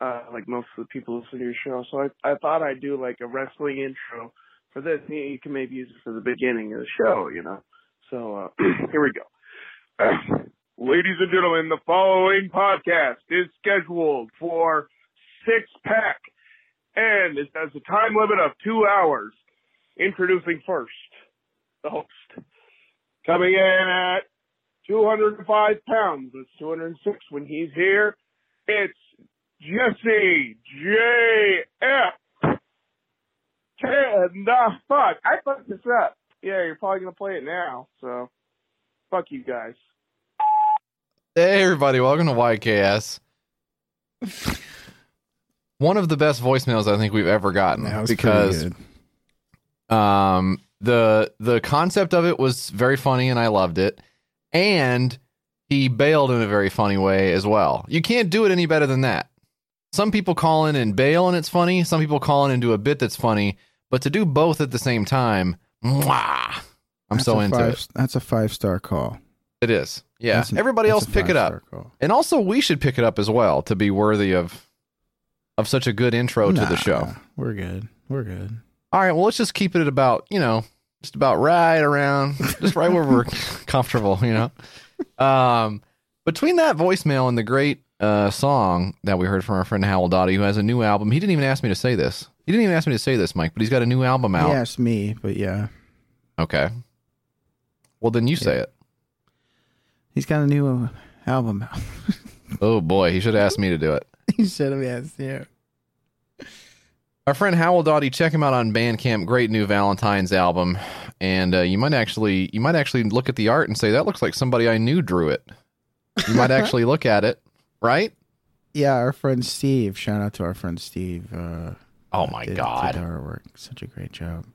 uh, like most of the people listen to your show. So I, I thought I'd do like a wrestling intro for this. You, can maybe use it for the beginning of the show, you know. So uh, here we go. Ladies and gentlemen, the following podcast is scheduled for six pack and it has a time limit of two hours. Introducing first the host. Coming in at 205 pounds. It's 206 when he's here. It's Jesse J.F. And the fuck. I fucked this up. Yeah, you're probably going to play it now. So, fuck you guys. Hey, everybody. Welcome to YKS. One of the best voicemails I think we've ever gotten That was because um the the concept of it was very funny and I loved it and he bailed in a very funny way as well. You can't do it any better than that. Some people call in and bail and it's funny, some people call in and do a bit that's funny, but to do both at the same time, mwah, I'm That's so into five, it. That's a five star call. It is. Yeah. An- Everybody else pick it up. call. And also we should pick it up as well to be worthy of of such a good intro to the Nah, show. We're good. We're good. All right, well let's just keep it at about, you know, just about right around just right where we're comfortable, you know. Um between that voicemail and the great uh song that we heard from our friend Howell Dawdy, who has a new album. He didn't even ask me to say this. He didn't even ask me to say this, Mike, but he's got a new album out. He asked me, but yeah, Okay. Well then you say it. he's got a new album out. Oh boy, he should have asked me to do it. he should have asked you. Our friend Howell Dawdy, check him out on Bandcamp. Great new Valentine's album, and uh, you might actually you might actually look at the art and say that looks like somebody I knew drew it. You might actually look at it, right? Yeah, our friend Steve. Shout out to our friend Steve. Uh, Oh my did, god! did our work. Such a great job.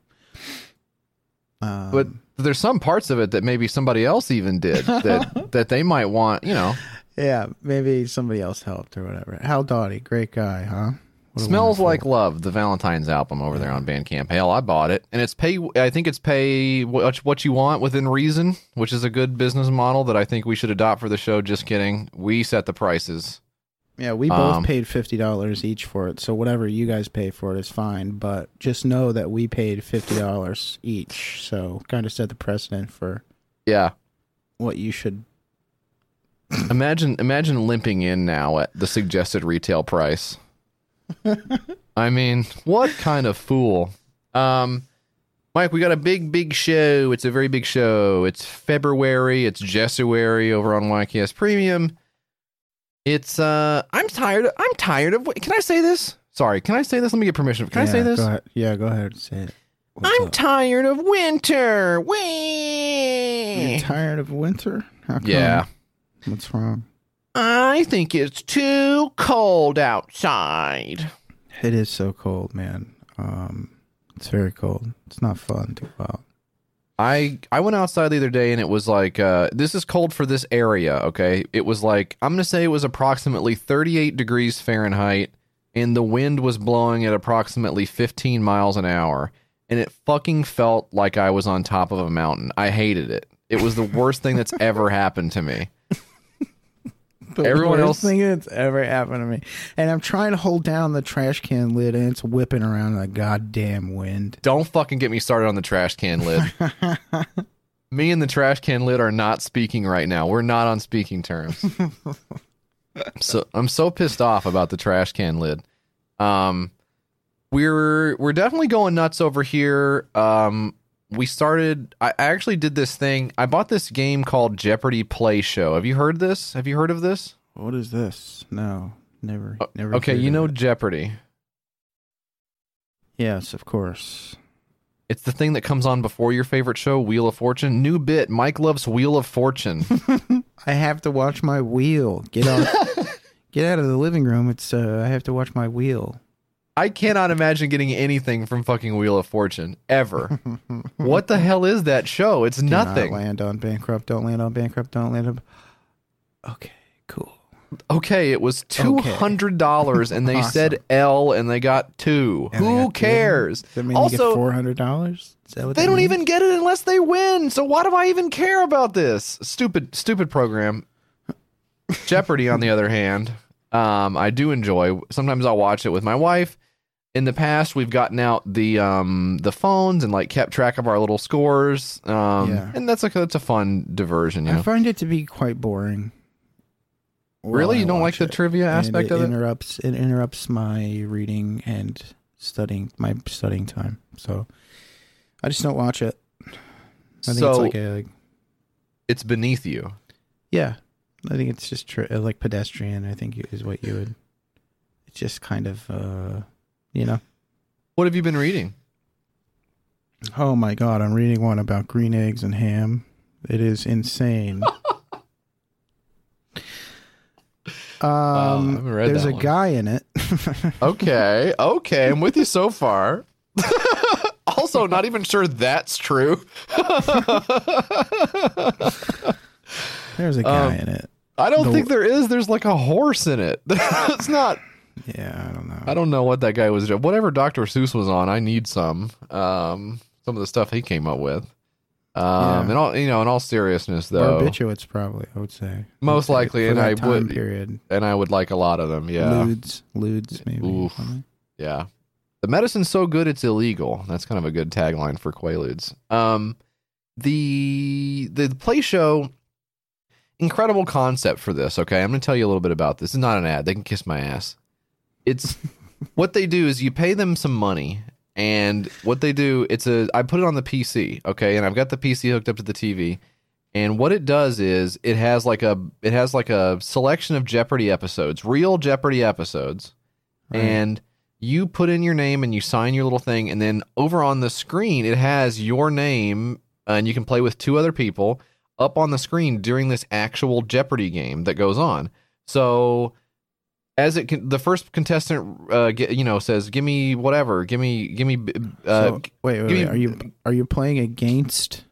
Um, But there's some parts of it that maybe somebody else even did that that they might want. You know, yeah, maybe somebody else helped or whatever. Howell Dawdy, great guy, huh? Smells like love. The Valentine's album over there on Bandcamp. Hell, I bought it, and it's pay. I think it's pay what what you want within reason, which is a good business model that I think we should adopt for the show. Just kidding. We set the prices. Yeah, we both Um, paid fifty dollars each for it, so whatever you guys pay for it is fine. But just know that we paid fifty dollars each, so kind of set the precedent for Yeah. what you should. Imagine imagine limping in now at the suggested retail price. I mean, what kind of fool? Um Mike, we got a big, big show. It's a very big show. It's February. It's Jessuary over on YKS Premium. It's uh I'm tired I'm tired of can I say this? Sorry, can I say this? Let me get permission. Can I say this? Go. Yeah, go ahead. Say it. What's I'm up? tired of winter. You're tired of winter. How come? Yeah. What's wrong? I think it's too cold outside. It is so cold, man. Um, it's very cold. It's not fun to go out. I I went outside the other day and it was like uh, this is cold for this area. Okay, it was like I'm gonna say it was approximately 38 degrees Fahrenheit, and the wind was blowing at approximately 15 miles an hour, and it fucking felt like I was on top of a mountain. I hated it. It was the worst thing that's ever happened to me. The Everyone worst else- thing that's ever happened to me, and I'm trying to hold down the trash can lid, and it's whipping around in the goddamn wind. Don't fucking get me started on the trash can lid. me and the trash can lid are not speaking right now. We're not on speaking terms. so I'm so pissed off about the trash can lid. Um, we're we're definitely going nuts over here. Um, we started. I I actually did this thing. I bought this game called Jeopardy PlayShow. Have you heard this? Have you heard of this? What is this? No, never, never. Uh, Okay, you know it. Jeopardy. Yes, of course. It's the thing that comes on before your favorite show, Wheel of Fortune. New bit. Mike loves Wheel of Fortune. I have to watch my wheel. Get out, get out of the living room. It's uh, I have to watch my wheel. I cannot imagine getting anything from fucking Wheel of Fortune ever. what the hell is that show? It's nothing. Do not land on bankrupt. Don't land on bankrupt. Don't land on. Okay, cool. Okay, it was two hundred dollars, and they Awesome. said L, and they got two. And Who got two? cares? Does that mean also, four hundred dollars? Is that what they don't means? even get it unless they win. So why do I even care about this stupid, stupid program? Jeopardy, on the other hand, um, I do enjoy. Sometimes I'll watch it with my wife. In the past, we've gotten out the um the phones and like kept track of our little scores. Um, Yeah. and that's like that's a fun diversion. You I know? find it to be quite boring. Really, I you don't like the it. trivia And aspect it of it? interrupts it interrupts my reading and studying my studying time. So I just don't watch it. I think so it's like a it's beneath you. yeah. I think it's just tr- uh, like pedestrian. I think is what you would. It's just kind of uh, you know. What have you been reading? Oh my god, I'm reading one about green eggs and ham. It is insane. Um, there's a one. guy in it. Okay, okay, I'm with you so far. also, not even sure that's true. There's a guy Um, in it. I don't The- think there is. There's like a horse in it. it's not. Yeah, I don't know. I don't know what that guy was doing. Whatever Dr. Seuss was on, I need some. Um, some of the stuff he came up with. Um, Yeah. in all you know, in all seriousness, though, Barbiturates probably, I would say. Most For- likely, and I would- period. and I would like a lot of them. Yeah, Ludes, ludes, maybe. Oof. Yeah. The medicine's so good it's illegal. That's kind of a good tagline for Quaaludes. Um the the play show incredible concept for this, okay? I'm going to tell you a little bit about this. It's not an ad. They can kiss my ass. It's what they do is you pay them some money and what they do it's a I put it on the PC, okay? And I've got the PC hooked up to the TV. And what it does is it has like a it has like a selection of Jeopardy episodes, real Jeopardy episodes Right. and you put in your name and you sign your little thing and then over on the screen it has your name and you can play with two other people up on the screen during this actual jeopardy game that goes on so as it can, the first contestant uh get, you know says give me whatever give me give me uh so, wait, wait, wait. me- Are you are you playing against?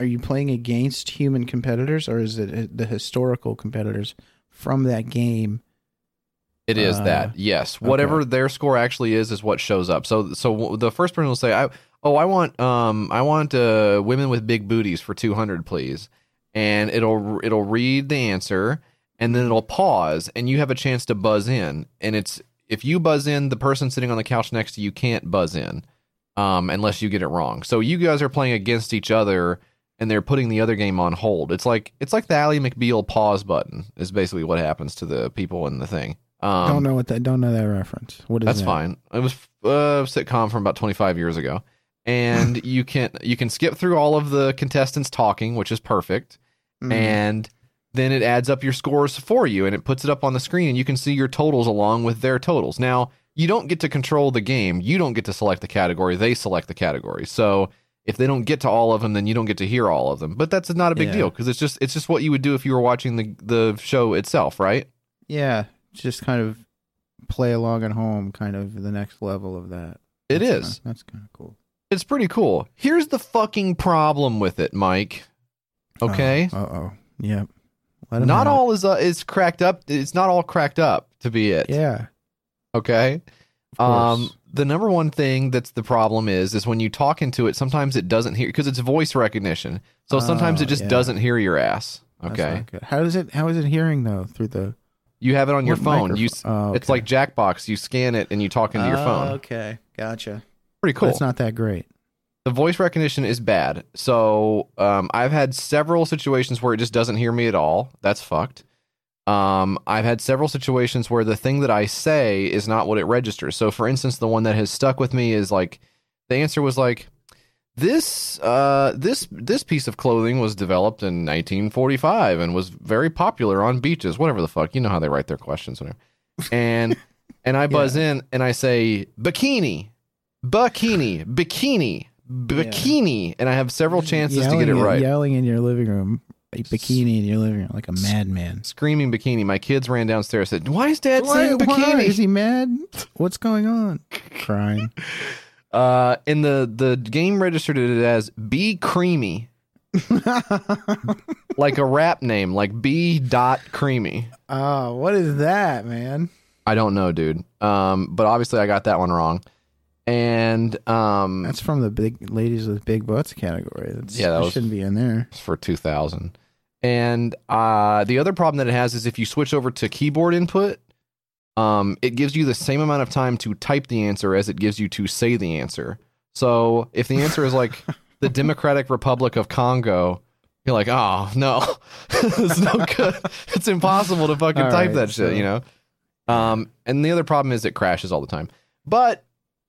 Are you playing against human competitors, or is it the historical competitors from that game? It is Uh, that. Yes. Whatever their score actually is is what shows up. So so the first person will say, "I oh, I want um I want uh women with big booties for 200, please." And it'll it'll read the answer and then it'll pause and you have a chance to buzz in and it's if you buzz in, the person sitting on the couch next to you can't buzz in um unless you get it wrong. So you guys are playing against each other and they're putting the other game on hold. It's like it's like the Ally McBeal pause button is basically what happens to the people in the thing. Um, don't know what that. Don't know that reference. What is that's that? fine. It was uh, a sitcom from about 25 years ago, and you can you can skip through all of the contestants talking, which is perfect, Mm. and then it adds up your scores for you, and it puts it up on the screen, and you can see your totals along with their totals. Now you don't get to control the game. You don't get to select the category. They select the category. So if they don't get to all of them, then you don't get to hear all of them. But that's not a big Yeah. deal because it's just it's just what you would do if you were watching the the show itself, right? Yeah, just kind of play along at home, kind of the next level of that. It That's is. kinda- that's kind of cool. It's pretty cool. Here's the fucking problem with it, Mike. Okay? Uh oh. Yep. Not all is uh, is cracked up. It's not all cracked up to be it. Yeah. Okay? Um the number one thing that's the problem is is when you talk into it sometimes it doesn't hear because it's voice recognition. So sometimes Oh, it just yeah. doesn't hear your ass. Okay? How does it? How is it hearing though through the? You have it on your phone. You microphone? s- Oh, it's like Jackbox. You scan it and you talk into your Oh, phone. Okay, gotcha. Pretty cool. It's not that great. The voice recognition is bad. So um, I've had several situations where it just doesn't hear me at all. That's fucked. Um, I've had several situations where the thing that I say is not what it registers. So, for instance, the one that has stuck with me is like the answer was like this uh, this this piece of clothing was developed in 1945 and was very popular on beaches. Whatever the fuck, you know how they write their questions, whatever. And and I buzz in and I say bikini, bikini, bikini, bikini, and I have several chances to get it right. Yelling in your living room, a bikini in your living room, like a madman. Screaming bikini. My kids ran downstairs. Said, "Why is Dad Why- saying why? bikini?" Is he mad? What's going on? Crying. Uh, and the the game registered it as "be creamy," like a rap name, like B dot creamy. Oh, what is that, man? I don't know, dude. Um, but obviously I got that one wrong. And um, That's from the big ladies with big butts category. That's, Yeah, that that was- shouldn't be in there. It's for 2000. And uh, the other problem that it has is if you switch over to keyboard input, um, it gives you the same amount of time to type the answer as it gives you to say the answer. So if the answer is like the Democratic Republic of Congo, you're like, oh no, it's no good. It's impossible to fucking All type right, that shit, you know. Um, and the other problem is it crashes all the time. But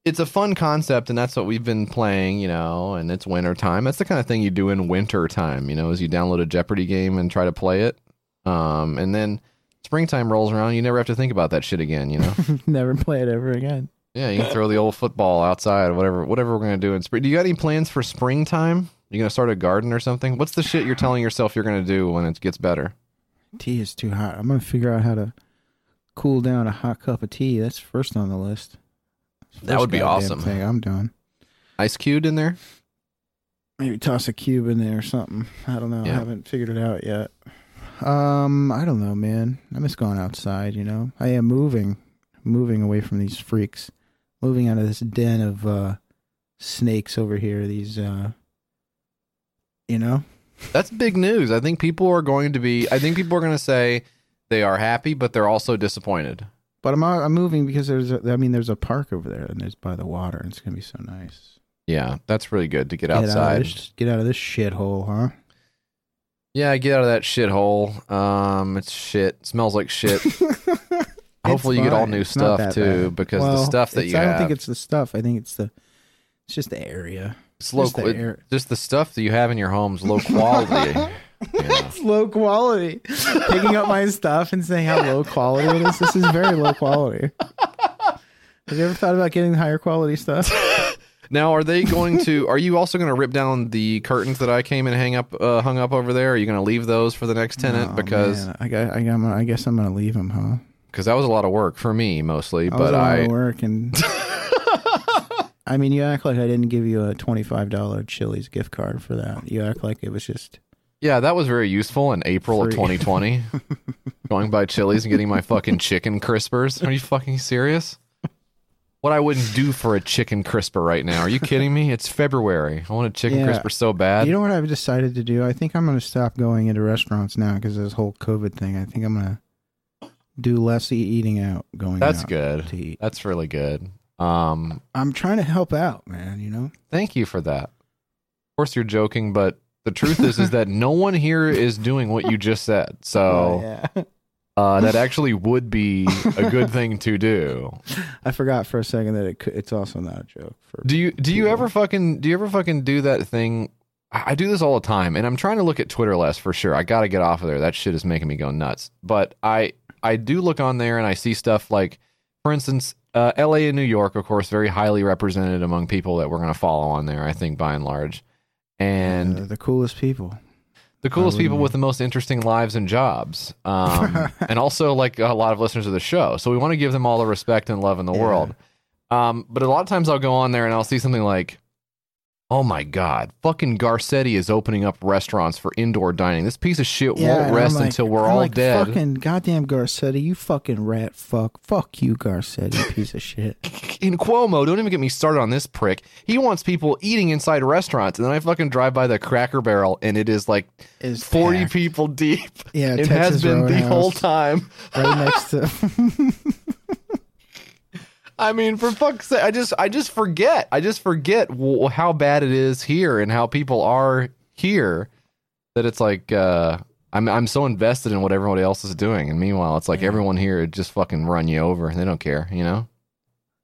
it's a fun concept, and that's what we've been playing, you know. And it's winter time. That's the kind of thing you do in winter time, you know, is you download a Jeopardy game and try to play it. Um, and then springtime rolls around, you never have to think about that shit again, you know. Never play it ever again. yeah, you can throw the old football outside, whatever, whatever we're gonna do in spring. Do you got any plans for springtime? You gonna start a garden or something? What's the shit you're telling yourself you're gonna do when it gets better? Tea is too hot. I'm gonna figure out how to cool down a hot cup of tea. That's first on the list. That would be awesome. Thing I'm doing. Ice cubed in there? Maybe toss a cube in there or something. I don't know. I haven't figured it out yet. Um, I don't know, man. I miss going outside. You know, I am moving, moving away from these freaks, moving out of this den of uh, snakes over here. These, uh, you know, That's big news. I think people are going to be. I think people are gonna say they are happy, but they're also disappointed. But I'm I'm moving because there's a, I mean there's a park over there and it's by the water and it's gonna be so nice. Yeah, that's really good to get Get out, outside. this, get out of this shithole, huh? Yeah, get out of that shithole. Um, it's shit. smells like shit. Hopefully, you get all new It's stuff too, bad. because the stuff that you I don't think it's the stuff. I think it's the it's just the area. it's low, just the it- air. just the stuff that you have in your home's low quality. yeah. It's low quality. Picking up my stuff and saying how low quality it is. This is very low quality. Have you ever thought about getting higher quality stuff? Now, are they going to? Are you also going to rip down the curtains that I came and hang up, uh, hung up over there? Are you going to leave those for the next tenant? Oh, because man. I got, I got, I guess I'm gonna leave them, huh? because that was a lot of work for me mostly. That was but a lot I of work and. I mean, you act like I didn't give you a twenty-five dollar Chili's gift card for that. You act like it was just Yeah, that was very useful in April of 2020. Going by Chili's and getting my fucking chicken crispers. Are you fucking serious? What I wouldn't do for a chicken crisper right now. Are you kidding me? It's February. I want a chicken Yeah. crisper so bad. You know what I've decided to do? I think I'm going to stop going into restaurants now because of this whole COVID thing. I think I'm going to do less e- eating out, going That's out good. to eat. That's really good. Um, I'm trying to help out, man. You know, thank you for that. Of course, you're joking, but the truth is, is that no one here is doing what you just said. So Oh, yeah. uh, that actually would be a good thing to do. I forgot for a second that it could, it's also not a joke. For Do you do you people. ever fucking do you ever fucking do that thing? I I do this all the time, and I'm trying to look at Twitter less for sure. I got to get off of there. That shit is making me go nuts. But I I do look on there and I see stuff like, for instance, uh, L.A. and New York, of course, very highly represented among people that we're going to follow on there. I think by and large, and Uh, the coolest people. the coolest people with the most interesting lives and jobs, um, and also like a lot of listeners of the show. So we want to give them all the respect and love in the Yeah. world. Um, but a lot of times I'll go on there and I'll see something like, "Oh my God, fucking Garcetti is opening up restaurants for indoor dining. This piece of shit and won't rest like- until we're I'm all like, dead." Fucking goddamn Garcetti, you fucking rat fuck. Fuck you, Garcetti, piece of shit. in Cuomo, don't even get me started on this prick. He wants people eating inside restaurants, and then I fucking drive by the Cracker Barrel, and it is like Is forty packed. people deep. Yeah, it Texas has been the whole time. right next to. I mean, for fuck's sake, I just I just forget. I just forget w- how bad it is here and how people are here that it's like uh I'm I'm so invested in what everybody else is doing, and meanwhile, it's like Yeah. everyone here just fucking run you over. They don't care, you know.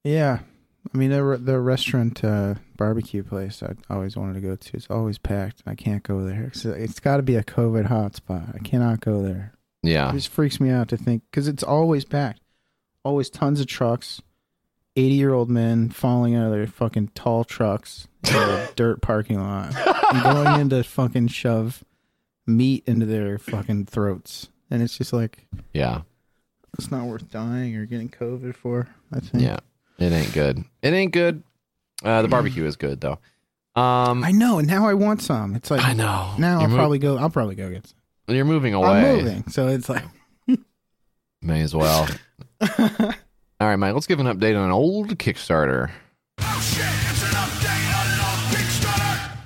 yeah, I mean the the restaurant uh, barbecue place I always wanted to go to. It's always packed. I can't go there. It's, it's got to be a COVID hotspot. I cannot go there. Yeah, It just freaks me out to think because it's always packed. Always tons of trucks. 80 year old men falling out of their fucking tall trucks in a dirt parking lot and going in to fucking shove meat into their fucking throats. And it's just like, yeah, it's not worth dying or getting COVID for, I think. yeah. It ain't good. It ain't good. Uh, the barbecue is good though. Um, I know, and now I want some. It's like I know. now You're I'll mo- probably go. I'll probably go get some. You're moving away. I'm moving, so it's like May as well. All right, Mike. Let's give an update on an old Kickstarter. Oh, shit, on Kickstarter.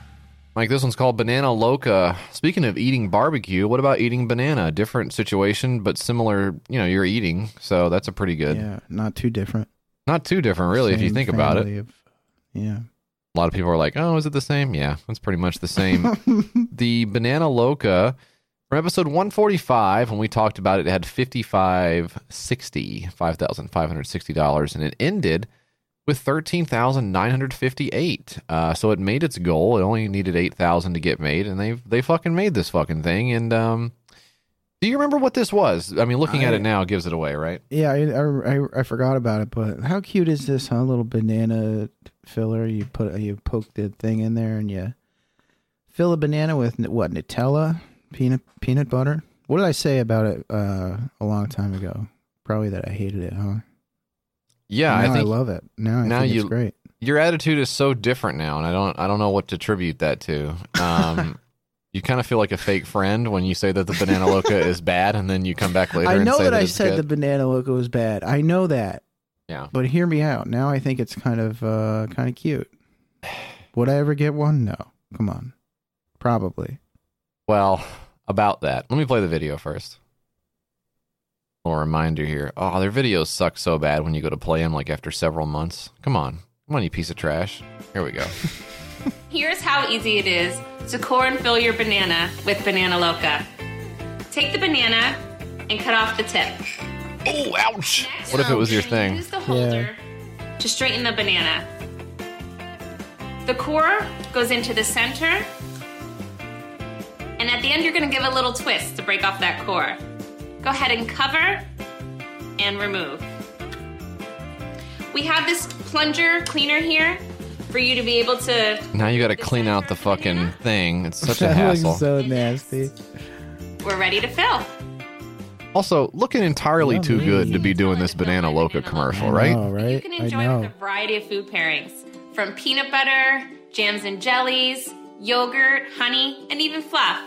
Mike, this one's called Banana Loca. Speaking of eating barbecue, what about eating banana? Different situation, but similar. You know, you're eating, so that's a pretty good. yeah, not too different. Not too different, really, if you think about it. Of, yeah. A lot of people are like, "Oh, is it the same?" Yeah, it's pretty much the same. the Banana Loca from episode 145, when we talked about it, it had 5560 $5,560, and it ended with 13958 uh, So it made its goal. It only needed 8000 to get made, and they they fucking made this fucking thing. And um, do you remember what this was? I mean, looking at it now gives it away, right? Yeah, I, I, I, I forgot about it, but how cute is this, huh? Little banana filler. You put you poke the thing in there and you fill a banana with what Nutella, peanut peanut butter. What did I say about it uh, a long time ago? Probably that I hated it, huh? Yeah, I think love it. Now I now think you- it's great. your attitude is so different now, and I don't I don't know what to attribute that to. Um, you kind of feel like a fake friend when you say that the banana loca is bad, and then you come back later I and know that, that, I said the banana loca was bad. I know that, yeah. but hear me out. Now I think it's kind of uh, kind of cute. Would I ever get one? No. Come on. Probably. Well, about that, let me play the video first. little reminder here. Oh, their videos suck so bad when you go to play them, like after several months. Come on, come on, you piece of trash. Here we go. Here's how easy it is to core and fill your banana with Banana Loca. Take the banana and cut off the tip. oh, ouch! What if it was your thing? Use the holder to straighten the banana. The core goes into the center, and at the end, you're going to give a little twist to break off that core. Go ahead and cover and remove. We have this plunger cleaner here for you to be able to. Now you got to clean out the fucking thing. It's such a That looks hassle. so nasty. We're ready to fill. Also, looking entirely too Yummy. good to be doing this banana loca commercial, right? know, right? You can enjoy with a variety of food pairings, from peanut butter, jams and jellies, yogurt, honey, and even fluff.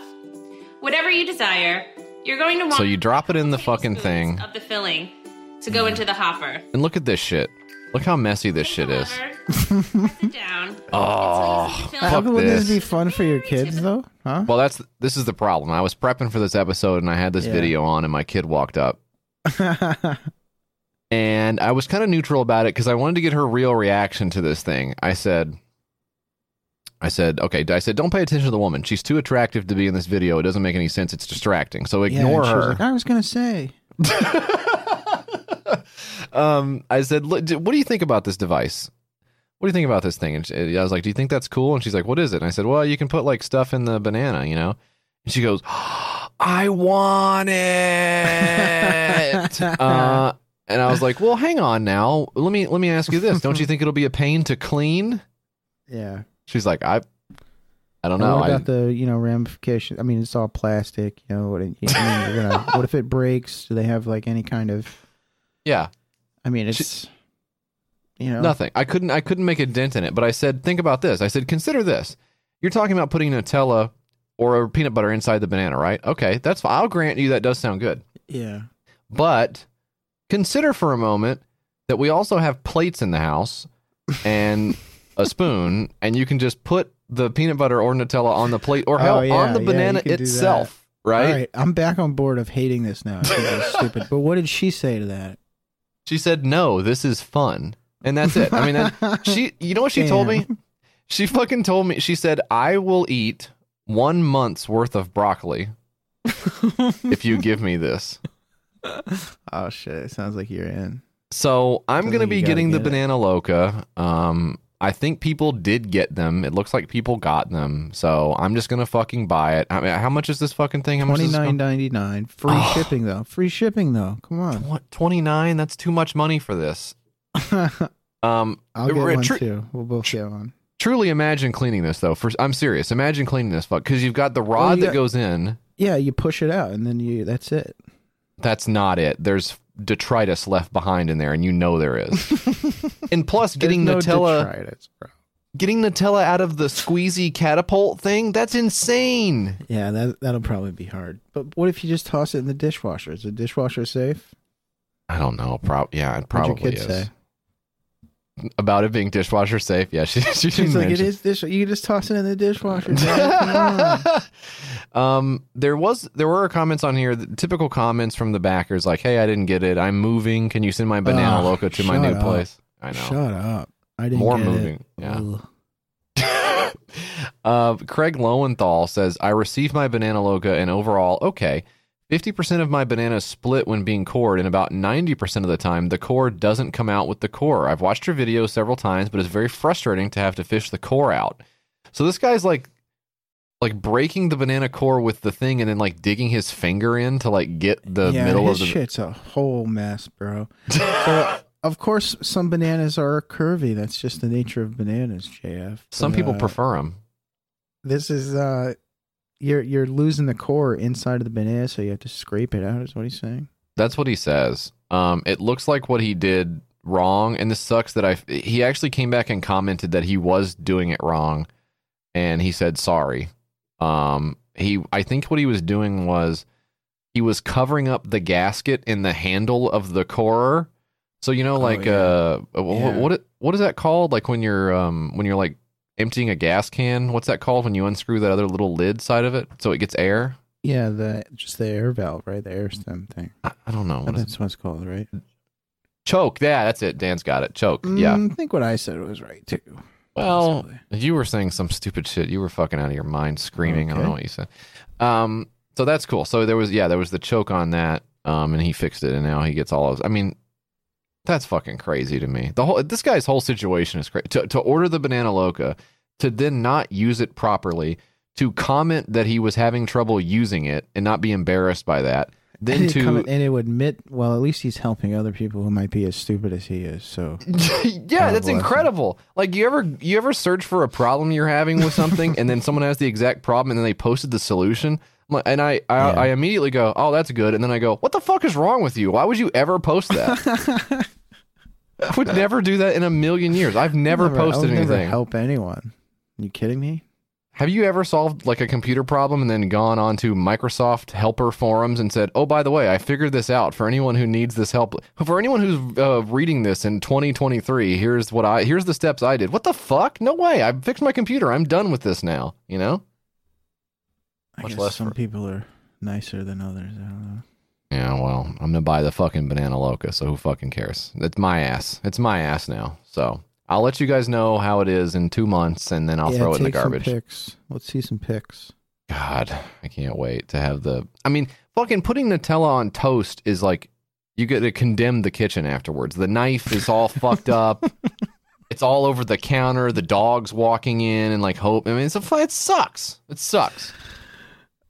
Whatever you desire, you're going to want. So you drop it in the fucking thing. of the filling to go into the hopper. And look at this shit. Look how messy this shit is. Down. Oh, Until you see the fuck. Wouldn't this this. be fun for your kids though? Huh? Well, that's this is the problem. I was prepping for this episode and I had this Yeah. video on, and my kid walked up, and I was kind of neutral about it because I wanted to get her real reaction to this thing. I said, I said, okay. I said, don't pay attention to the woman. She's too attractive to be in this video. It doesn't make any sense. It's distracting. So ignore and she was her. like, I was gonna say. um, I said, what do you think about this device? What do you think about this thing? And she, I was like, do you think that's cool? And she's like, what is it? And I said, well, you can put like stuff in the banana, you know? And she goes, I want it. uh, and I was like, well, hang on now. Let me let me ask you this. Don't you think it'll be a pain to clean? Yeah. She's like, I, I don't And know. what I, about the you know ramifications? I mean, it's all plastic. You know what? It, I mean, gonna, what if it breaks? Do they have like any kind of? yeah, I mean, it's you know Nothing. I couldn't. I couldn't make a dent in it. But I said, think about this. I said, consider this. You're talking about putting Nutella or a peanut butter inside the banana, right? Okay, that's. fine. I'll grant you that does sound good. Yeah. But consider for a moment that we also have plates in the house and a spoon, and you can just put the peanut butter or Nutella on the plate, or hell, Oh, yeah, on the yeah, banana itself, right? All right. I'm back on board of hating this now. It's stupid. But what did she say to that? She said, "No, this is fun," and that's it. I mean, that, she. You know what she told me? She fucking told me. She said, "I will eat one month's worth of broccoli if you give me this." Oh shit! It sounds like you're in. So I'm Sounds gonna like be getting the it. banana loca. Um, I think people did get them. It looks like people got them. So I'm just gonna fucking buy it. I mean, how much is this fucking thing? Twenty nine ninety nine. Free Oh. shipping though. Free shipping though. Come on. What twenty nine? That's too much money for this. Um, I'll get one tru- too. We'll both get one. truly imagine cleaning this though. For I'm serious. Imagine cleaning this fuck because you've got the rod you that goes in. Yeah, you push it out and then you. That's it. That's not it. There's detritus left behind in there, and you know there is. and plus, getting There's Nutella. Detritus, getting Nutella out of the squeezy catapult thing, that's insane. Yeah, that that'll probably be hard. But what if you just toss it in the dishwasher? Is the dishwasher safe? I don't know. Prob yeah, it probably your kid is. say? About it being dishwasher safe. Yeah, she, she She's like, it mention- is dish. You can just toss it in the dishwasher. Dad. Come on. um, there was there were comments on here, the typical comments from the backers, like, "Hey, I didn't get it. I'm moving. Can you send my banana Ugh, loco to my new up. place?" I know. Shut up. I didn't More get it. moving, yeah. Uh, Craig Lowenthal says, I received my banana loca and overall, okay. 50% of my bananas split when being cored, and about 90% of the time, the core doesn't come out with the core. I've watched your video several times, but it's very frustrating to have to fish the core out. So this guy's like, like breaking the banana core with the thing and then like digging his finger in to like get the yeah, middle his of the. shit's a whole mess, bro. so, of course, some bananas are curvy. That's just the nature of bananas, JF. Some But, people uh, prefer them. This is uh, you're you're losing the core inside of the banana, so you have to scrape it out. Is what he's saying. That's what he says. Um, it looks like what he did wrong, and this sucks that I. He actually came back and commented that he was doing it wrong, and he said sorry. Um, he, I think what he was doing was he was covering up the gasket in the handle of the corer. So you know, Oh, like yeah. uh, Yeah. what what is that called? Like when you're um when you're like emptying a gas can. What's that called when you unscrew that other little lid side of it so it gets air? Yeah, the just the air valve, right? The air stem thing. I, I don't know. What it? That's what it's called, right? Choke. Yeah, that's it. Dan's got it. Choke. Yeah. Mm, I think what I said was right too. Well, Possibly. you were saying some stupid shit. You were fucking out of your mind, screaming. I don't know what you said. Um, so that's cool. So there was, yeah, there was the choke on that. Um, and he fixed it, and now he gets all of. I mean, that's fucking crazy to me. The whole this guy's whole situation is crazy. To to order the banana loca, to then not use it properly, to comment that he was having trouble using it and not be embarrassed by that, then and, to come, and to admit, well, at least he's helping other people who might be as stupid as he is. So yeah, that's bless him. incredible. Like you ever you ever search for a problem you're having with something and then someone has the exact problem and then they posted the solution? And I I, Yeah. I immediately go, "Oh, that's good." And then I go, "What the fuck is wrong with you? Why would you ever post that?" I would never do that in a million years. I've never, I'll posted I'll never anything. help anyone. Are you kidding me? Have you ever solved like a computer problem and then gone on to Microsoft helper forums and said, "Oh, by the way, I figured this out for anyone who needs this help. For anyone who's uh, reading this in 2023, here's what I here's the steps I did." What the fuck? No way. I fixed my computer. I'm done with this now, you know? I Much guess less some for- people are nicer than others. I don't know. Yeah, well, I'm going to buy the fucking banana loca, so who fucking cares? It's my ass. It's my ass now. So, I'll let you guys know how it is in 2 months and then I'll yeah, throw it in the take some garbage. pics. Let's see some pics. God, I can't wait to have the. I mean, fucking putting Nutella on toast is like you get to condemn the kitchen afterwards. The knife is all fucked up. It's all over the counter. The dog's walking in and like hope. I mean, it's a fu- it sucks. It sucks.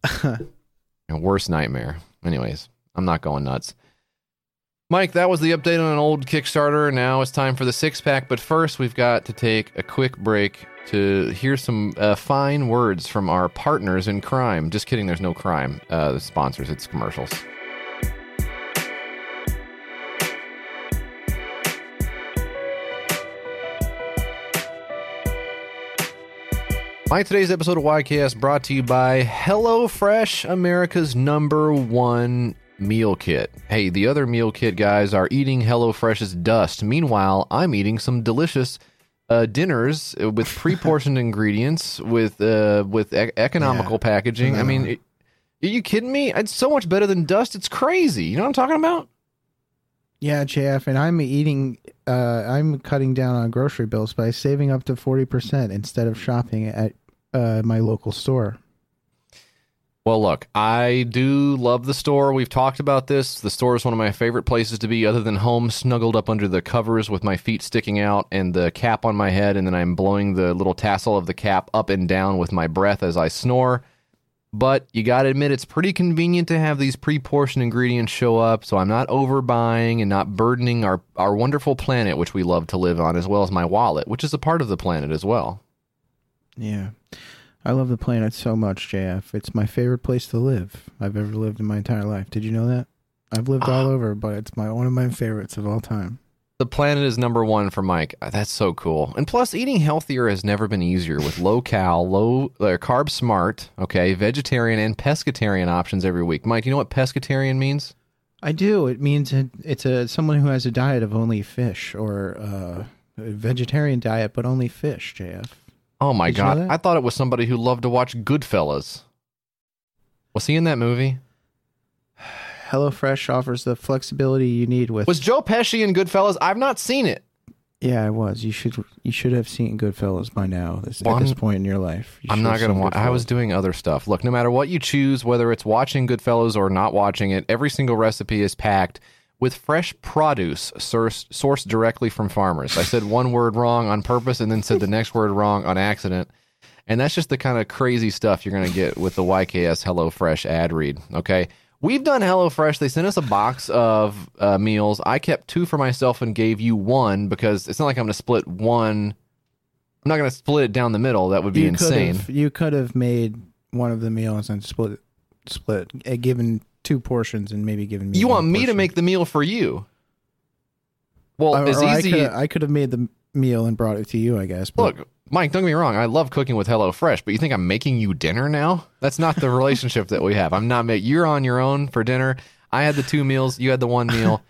Worst nightmare. Anyways, I'm not going nuts. Mike, that was the update on an old Kickstarter. Now it's time for the six pack. But first, we've got to take a quick break to hear some uh, fine words from our partners in crime. Just kidding, there's no crime. Uh, the sponsors, it's commercials. My today's episode of YKS brought to you by HelloFresh, America's number one meal kit. Hey, the other meal kit guys are eating HelloFresh's dust. Meanwhile, I'm eating some delicious uh, dinners with pre-portioned ingredients with uh, with e- economical Yeah. packaging. I mean, it- are you kidding me? It's so much better than dust. It's crazy. You know what I'm talking about? Yeah, JF, and I'm eating. Uh, I'm cutting down on grocery bills by saving up to forty percent instead of shopping at uh, my local store. Well, look, I do love the store. We've talked about this. The store is one of my favorite places to be, other than home, snuggled up under the covers with my feet sticking out and the cap on my head, and then I'm blowing the little tassel of the cap up and down with my breath as I snore. But you got to admit, it's pretty convenient to have these pre portioned ingredients show up, so I'm not overbuying and not burdening our, our wonderful planet, which we love to live on, as well as my wallet, which is a part of the planet as well. Yeah, I love the planet so much, JF. It's my favorite place to live I've ever lived in my entire life. Did you know that? I've lived all over, but it's my one of my favorites of all time. The planet is number one for Mike. Uh, That's so cool. And plus, eating healthier has never been easier with low cal, low uh, carb smart, okay, vegetarian and pescatarian options every week. Mike, you know what pescatarian means? I do. It means it's a someone who has a diet of only fish or uh, a vegetarian diet, but only fish. JF. Oh my Did you know god! I thought it was somebody who loved to watch Goodfellas. Was he in that movie? HelloFresh offers the flexibility you need with. Was Joe Pesci in Goodfellas? I've not seen it. yeah, I was. You should you should have seen Goodfellas by now. This, Well, at this point in your life, You I'm not gonna watch. I was doing other stuff. Look, no matter what you choose, whether it's watching Goodfellas or not watching it, every single recipe is packed with fresh produce sourced, sourced directly from farmers. I said one word wrong on purpose and then said the next word wrong on accident. And that's just the kind of crazy stuff you're going to get with the YKS HelloFresh ad read. Okay. We've done HelloFresh. They sent us a box of uh, meals. I kept two for myself and gave you one because it's not like I'm going to split one. I'm not going to split it down the middle. That would be you insane. Could have, you could have made one of the meals and split split uh, given two portions and maybe giving me. You want me to make the meal for you? Well, Or- I easy. could, I could have made the meal and brought it to you, I guess. But Look, Mike, don't get me wrong. I love cooking with HelloFresh, but you think I'm making you dinner now? That's not the relationship that we have. I'm not making. You're on your own for dinner. I had the two meals. You had the one meal.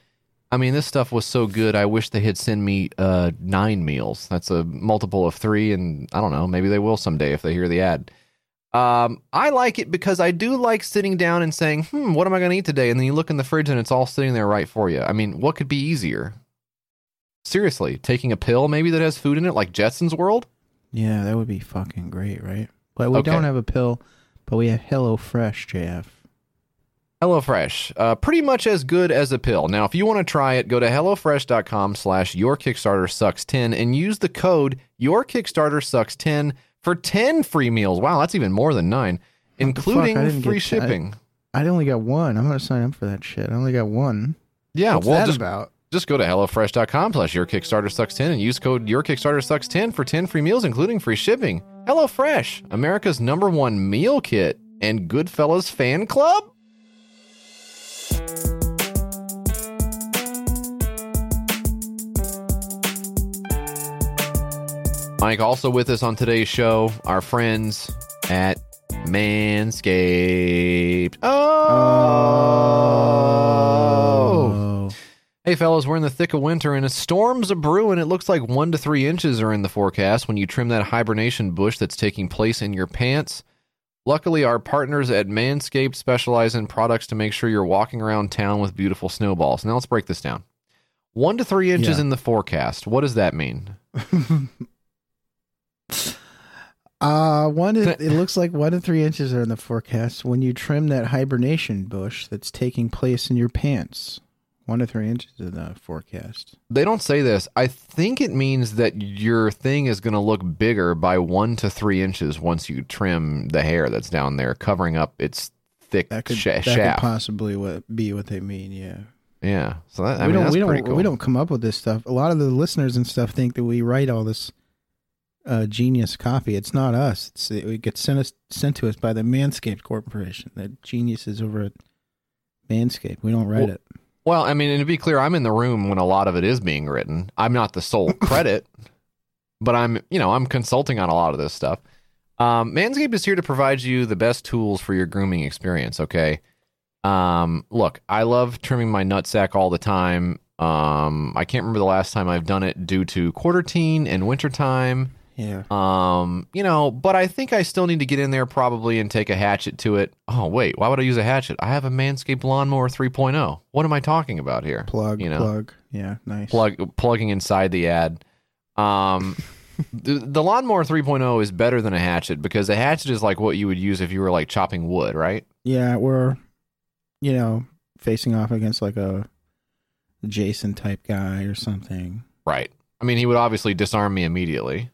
I mean, this stuff was so good. I wish they had sent me uh, nine meals. That's a multiple of three, and I don't know. Maybe they will someday if they hear the ad. Um, I like it because I do like sitting down and saying, "Hmm, what am I going to eat today?" And then you look in the fridge and it's all sitting there right for you. I mean, what could be easier? Seriously, taking a pill maybe that has food in it, like Jetson's World. yeah, that would be fucking great, right? But we Okay. don't have a pill, but we have Hello Fresh, JF. HelloFresh, uh, pretty much as good as a pill. Now, if you want to try it, go to HelloFresh.com slash Your Kickstarter Sucks 10 and use the code Your Kickstarter Sucks 10 for 10 free meals. Wow, that's even more than nine, What the fuck? I including free get shipping. I only got one. I'm gonna sign up for that shit. I only got one. yeah, What's well, that just, about? just go to HelloFresh.com slash Your Kickstarter Sucks 10 and use code Your Kickstarter Sucks 10 for 10 free meals, including free shipping. HelloFresh, America's number one meal kit and Goodfellas fan club. Mike, also with us on today's show, our friends at Manscaped. Oh. oh. Hey, fellas, we're in the thick of winter and a storm's a brewing. It looks like one to three inches are in the forecast when you trim that hibernation bush that's taking place in your pants. Luckily, our partners at Manscaped specialize in products to make sure you're walking around town with beautiful snowballs. Now, let's break this down. One to three inches Yeah. in the forecast. What does that mean? Uh one. To, it looks like one to three inches are in the forecast when you trim that hibernation bush that's taking place in your pants. One to three inches in the forecast. They don't say this. I think it means that your thing is going to look bigger by one to three inches once you trim the hair that's down there, covering up its thick That could sha- that shaft. could possibly what, be what they mean. Yeah. yeah. So that, I we mean, don't that's we pretty don't cool. we don't come up with this stuff. A lot of the listeners and stuff think that we write all this uh, genius copy. It's not us. It's it gets sent us sent to us by the Manscaped Corporation. The geniuses over at Manscaped. We don't write Well, it. Well, I mean, and to be clear, I'm in the room when a lot of it is being written. I'm not the sole credit, but I'm, you know, I'm consulting on a lot of this stuff. Um, Manscaped is here to provide you the best tools for your grooming experience. Okay. Um, look, I love trimming my nutsack all the time. Um, I can't remember the last time I've done it due to quarter teen and wintertime. Yeah. Um, you know, but I think I still need to get in there probably and take a hatchet to it. Oh, wait, why would I use a hatchet? I have a Manscaped Lawnmower 3.0. What am I talking about here? Plug. you know. Plug. Yeah. Nice. Plug plugging inside the ad. Um the, the Lawnmower 3.0 is better than a hatchet because a hatchet is like what you would use if you were like chopping wood, right? Yeah, we're you know facing off against like a Jason type guy or something. Right. I mean, he would obviously disarm me immediately.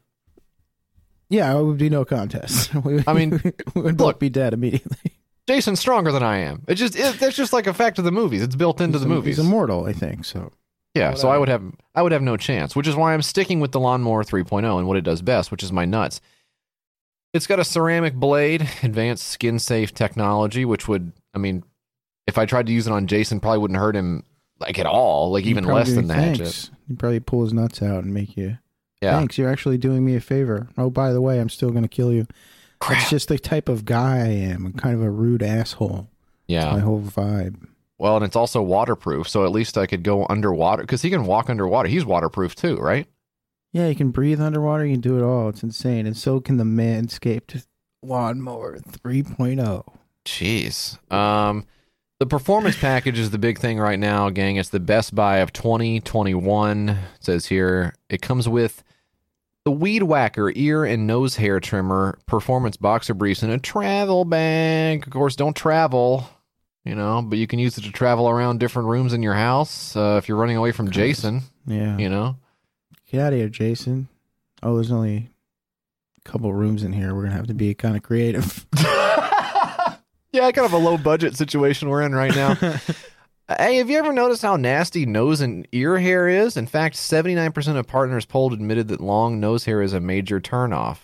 Yeah, it would be no contest. We, I mean, we would both look. be dead immediately. Jason's stronger than I am. It just it, that's just like a fact of the movies. It's built into He's the im- movies. He's immortal, I think. So Yeah, so I would have I would have no chance, which is why I'm sticking with the lawnmower 3.0 and what it does best, which is my nuts. It's got a ceramic blade, advanced skin safe technology, which would I mean, if I tried to use it on Jason, probably wouldn't hurt him like at all, like even less than that. thanks. He'd probably pull his nuts out and make you. Yeah. Thanks, you're actually doing me a favor. Oh, by the way, I'm still going to kill you. Crap. It's just the type of guy I am. I'm kind of a rude asshole. Yeah. My whole vibe. Well, and it's also waterproof, so at least I could go underwater because he can walk underwater. He's waterproof too, right? Yeah, you can breathe underwater. You can do it all. It's insane. And so can the Manscaped Lawnmower 3.0. Jeez. Um, the performance package is the big thing right now, gang. It's the best buy of 2021. It says here it comes with the Weed Whacker ear and nose hair trimmer, performance boxer briefs, and a travel bag. Of course, don't travel, you know, but you can use it to travel around different rooms in your house uh, if you're running away from Jason, Yeah. you know. Get out of here, Jason. Oh, there's only a couple rooms in here. We're going to have to be kind of creative. yeah, kind of a low budget situation we're in right now. hey, have you ever noticed how nasty nose and ear hair is? In fact, 79% of partners polled admitted that long nose hair is a major turnoff.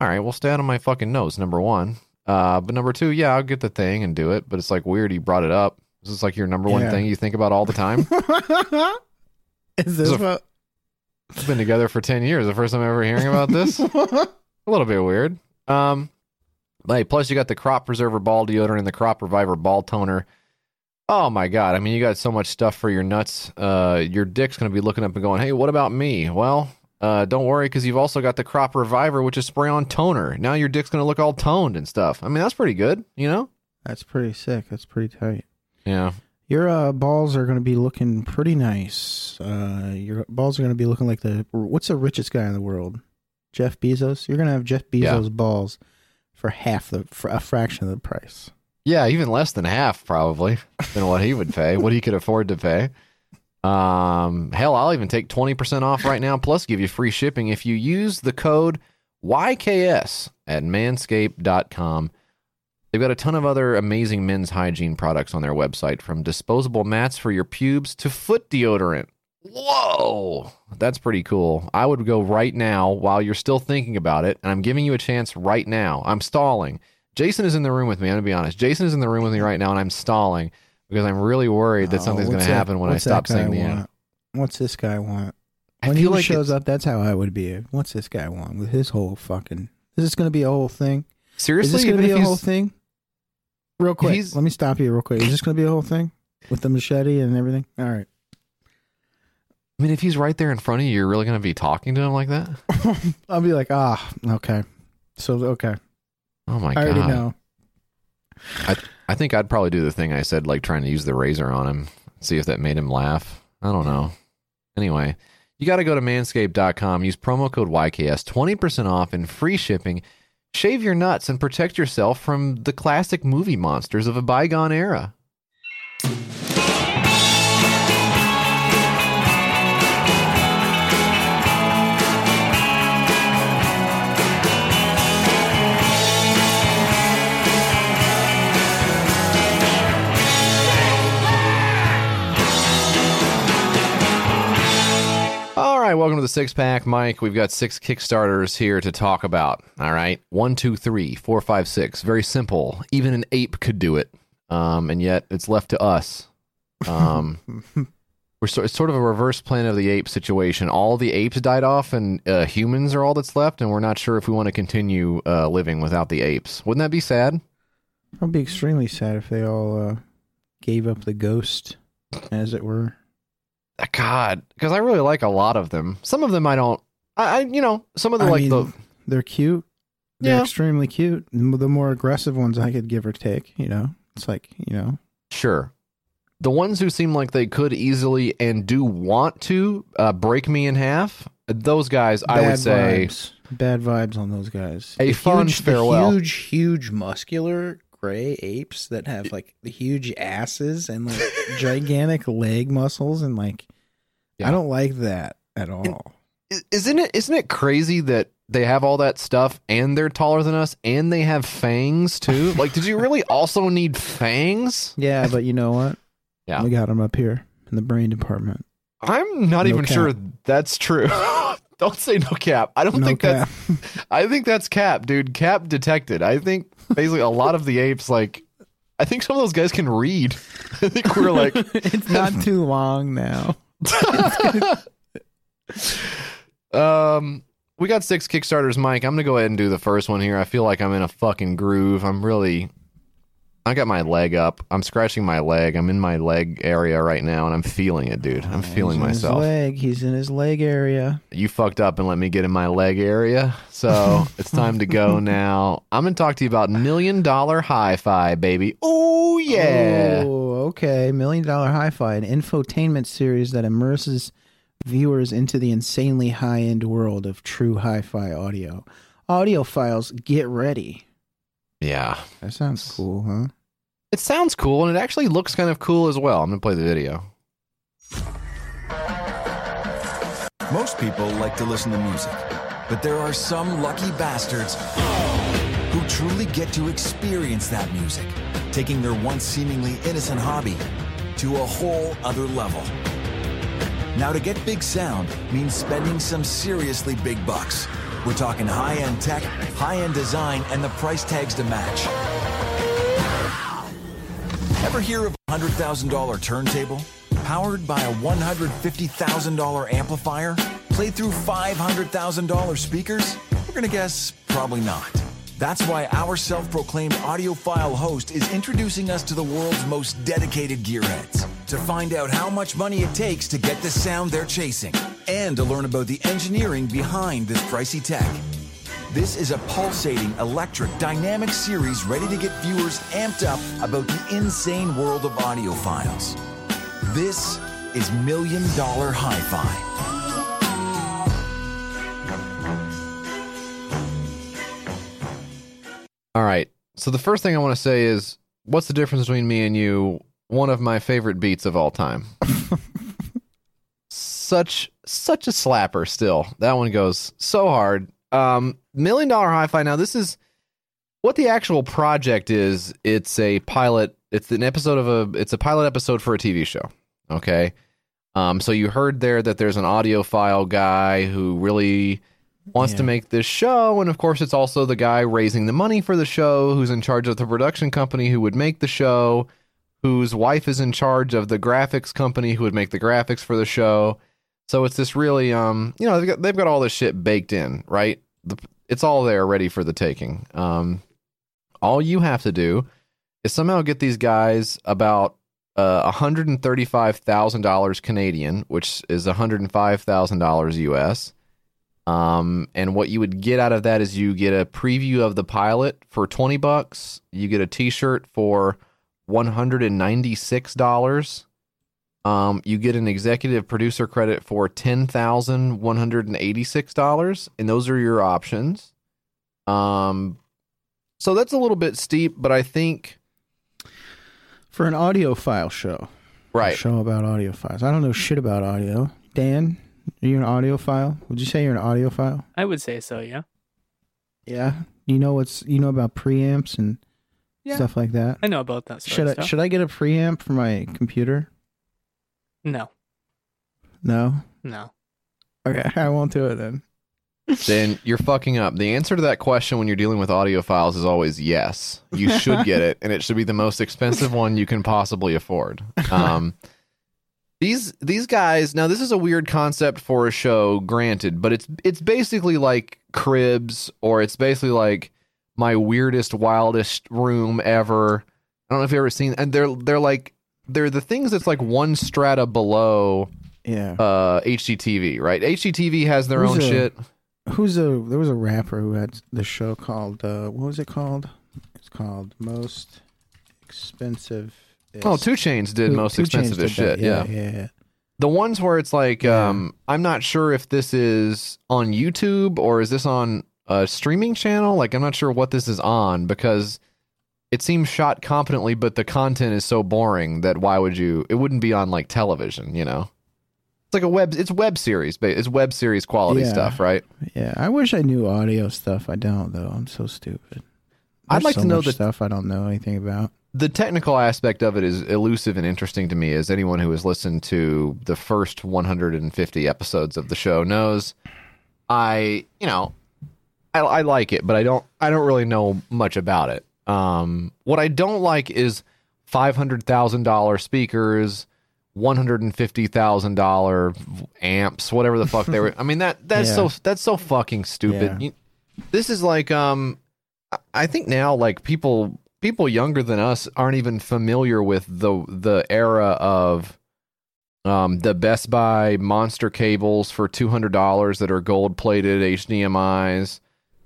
All right, well, stay out of my fucking nose, number one. Uh, but number two, yeah, I'll get the thing and do it, but it's like weird you brought it up. This is like your number one Yeah. thing you think about all the time. Is this So- what? We've been together for 10 years. The first time ever hearing about this? a little bit weird. Um, hey, plus you got the crop preserver ball deodorant and the crop reviver ball toner. Oh my god! I mean, you got so much stuff for your nuts. Uh, your dick's gonna be looking up and going, "Hey, what about me?" Well, uh, don't worry because you've also got the crop reviver, which is spray-on toner. Now your dick's gonna look all toned and stuff. I mean, that's pretty good, you know? That's pretty sick. That's pretty tight. Yeah. Your uh, balls are going to be looking pretty nice. Uh, your balls are going to be looking like the what's the richest guy in the world? Jeff Bezos. You're going to have Jeff Yeah. Bezos balls for half the for a fraction of the price. Yeah, even less than half probably than what he would pay, what he could afford to pay. Um, hell, I'll even take 20% off right now plus give you free shipping if you use the code YKS at manscaped.com. They've got a ton of other amazing men's hygiene products on their website from disposable mats for your pubes to foot deodorant. Whoa, that's pretty cool. I would go right now while you're still thinking about it, and I'm giving you a chance right now. I'm stalling. Jason is in the room with me. I'm gonna be honest. Jason is in the room with me right now, and I'm stalling because I'm really worried that Oh, something's gonna that- happen when I stop saying the want? end. What's this guy want? When he like shows up, that's how I would be. What's this guy want with his whole fucking? Is this going to be a whole thing? seriously, Is this gonna be a whole thing? Real quick, let me stop you real quick. Is this going to be a whole thing with the machete and everything? All right. I mean, if he's right there in front of you, you're really gonna be talking to him like that? I'll be like, ah, okay. So okay, Oh my God. I god! already know. I think I'd probably do the thing I said, like trying to use the razor on him, see if that made him laugh. I don't know. Anyway, you got to go to manscaped.com, use promo code YKS, 20% off and free shipping. Shave your nuts and protect yourself from the classic movie monsters of a bygone era. Welcome the six pack, Mike. We've got six Kickstarters here to talk about. All right, one, two, three, four, five, six. Very simple. Even an ape could do it, um, and yet it's left to us. Um, we're so, it's sort of a reverse Planet of the Apes situation. All the apes died off, and uh, humans are all that's left, and we're not sure if we want to continue uh, living without the apes. Wouldn't that be sad? I'd be extremely sad if they all uh, gave up the ghost, as it were. Uh, God, because I really like a lot of them. Some of them I don't. I, I you know, some of the I like mean, the they're cute. They're Yeah. extremely cute. The more aggressive ones I could give or take. You know, it's like you know, Sure. The ones who seem like they could easily and do want to uh, break me in half, those guys, I would say, vibes. bad vibes on those guys. A The fond huge, farewell. huge, huge, muscular gray apes that have like the huge asses and like gigantic leg muscles and like. Yeah. I don't like that at all. I- isn't it? Isn't it crazy that they have all that stuff and they're taller than us and they have fangs too? Like, did you really also need fangs? Yeah, but you know what? Yeah. we got them up here in the brain department. I'm not No even cap. sure that's true. Don't say no cap. I don't No think cap. that's. I think that's cap, dude. Cap detected. I think basically a lot of the apes like. I think some of those guys can read. I think we're like, it's not too long now. um, we got six Kickstarters, Mike. I'm gonna go ahead and do the first one here. I feel like I'm in a fucking groove. I'm really, I got my leg up. I'm scratching my leg. I'm in my leg area right now, and I'm feeling it, dude. I'm feeling He's in myself. His leg. He's in his leg area. you fucked up and let me get in my leg area. So it's time to go now. I'm going to talk to you about Million Dollar Hi Fi, baby. Oh, yeah. Oh, okay. Million Dollar Hi-Fi, an infotainment series that immerses viewers into the insanely high-end world of true hi-fi audio. Audiophiles, get ready. Yeah. That sounds cool, huh? It sounds cool and it actually looks kind of cool as well. I'm going to play the video. Most people like to listen to music, but there are some lucky bastards who truly get to experience that music, taking their once seemingly innocent hobby to a whole other level. Now, to get big sound means spending some seriously big bucks. We're talking high end tech, high end design, and the price tags to match. Ever hear of a $100,000 turntable? Powered by a $150,000 amplifier? Played through $500,000 speakers? We're gonna guess probably not. That's why our self proclaimed audiophile host is introducing us to the world's most dedicated gearheads to find out how much money it takes to get the sound they're chasing and to learn about the engineering behind this pricey tech. This is a pulsating, electric, dynamic series ready to get viewers amped up about the insane world of audiophiles. This is Million Dollar Hi Fi. All right. So the first thing I want to say is what's the difference between me and you? One of my favorite beats of all time. such such a slapper still. That one goes so hard. Um Million Dollar Hi-Fi now this is what the actual project is. It's a pilot. It's an episode of a it's a pilot episode for a TV show. Okay? Um so you heard there that there's an audiophile guy who really wants to make this show and of course it's also the guy raising the money for the show who's in charge of the production company who would make the show whose wife is in charge of the graphics company who would make the graphics for the show so it's this really um you know they've got, they've got all this shit baked in right the, it's all there ready for the taking um all you have to do is somehow get these guys about uh, $135,000 Canadian, which is $105,000 US. Um, and what you would get out of that is you get a preview of the pilot for 20 bucks. You get a t-shirt for $196. Um, you get an executive producer credit for $10,186 and those are your options. Um, so that's a little bit steep, but I think For an audiophile show. A right. show about audiophiles. I don't know shit about audio. Dan, are you an audiophile? Would you say you're an audiophile? I would say so, yeah. Yeah. You know what's you know about preamps and Yeah. stuff like that? I know about that sort Should of I stuff. should I get a preamp for my computer? No, No. no. Okay, I won't do it then. then you're fucking up. The answer to that question when you're dealing with audiophiles is always yes. You should get it, and it should be the most expensive one you can possibly afford. Um, these these guys now this is a weird concept for a show, granted, but it's it's basically like Cribs, or it's basically like my weirdest, wildest room ever. I don't know if you've ever seen, and they're they're like they're the things that's like one strata below Yeah. uh HGTV, right? HGTV has their Who's own a- shit. Who's a there was a rapper who had the show called uh what was it called? It's called Most Expensive Oh, Two Chains did most expensive as shit. Yeah. yeah, yeah. The ones where it's like, Yeah. um, I'm not sure if this is on YouTube or is this on a streaming channel. Like, I'm not sure what this is on because it seems shot competently, but the content is so boring that why would you? It wouldn't be on like television, you know. It's like a web. It's web series. ba- It's web series quality Yeah. stuff, right? Yeah, I wish I knew audio stuff. I don't though. I'm so stupid. I'd like so to know the stuff I don't know anything about. the technical aspect of it is elusive and interesting to me as anyone who has listened to the first 150 episodes of the show knows i you know I, I like it but i don't i don't really know much about it um what i don't like is five hundred thousand dollar speakers, one hundred and fifty thousand dollar amps, whatever the fuck they were. I mean that that's Yeah. so that's so fucking stupid. Yeah. You- this is like um, I- I think now like people people younger than us aren't even familiar with the the era of um the Best Buy monster cables for two hundred dollars that are gold plated HDMI's.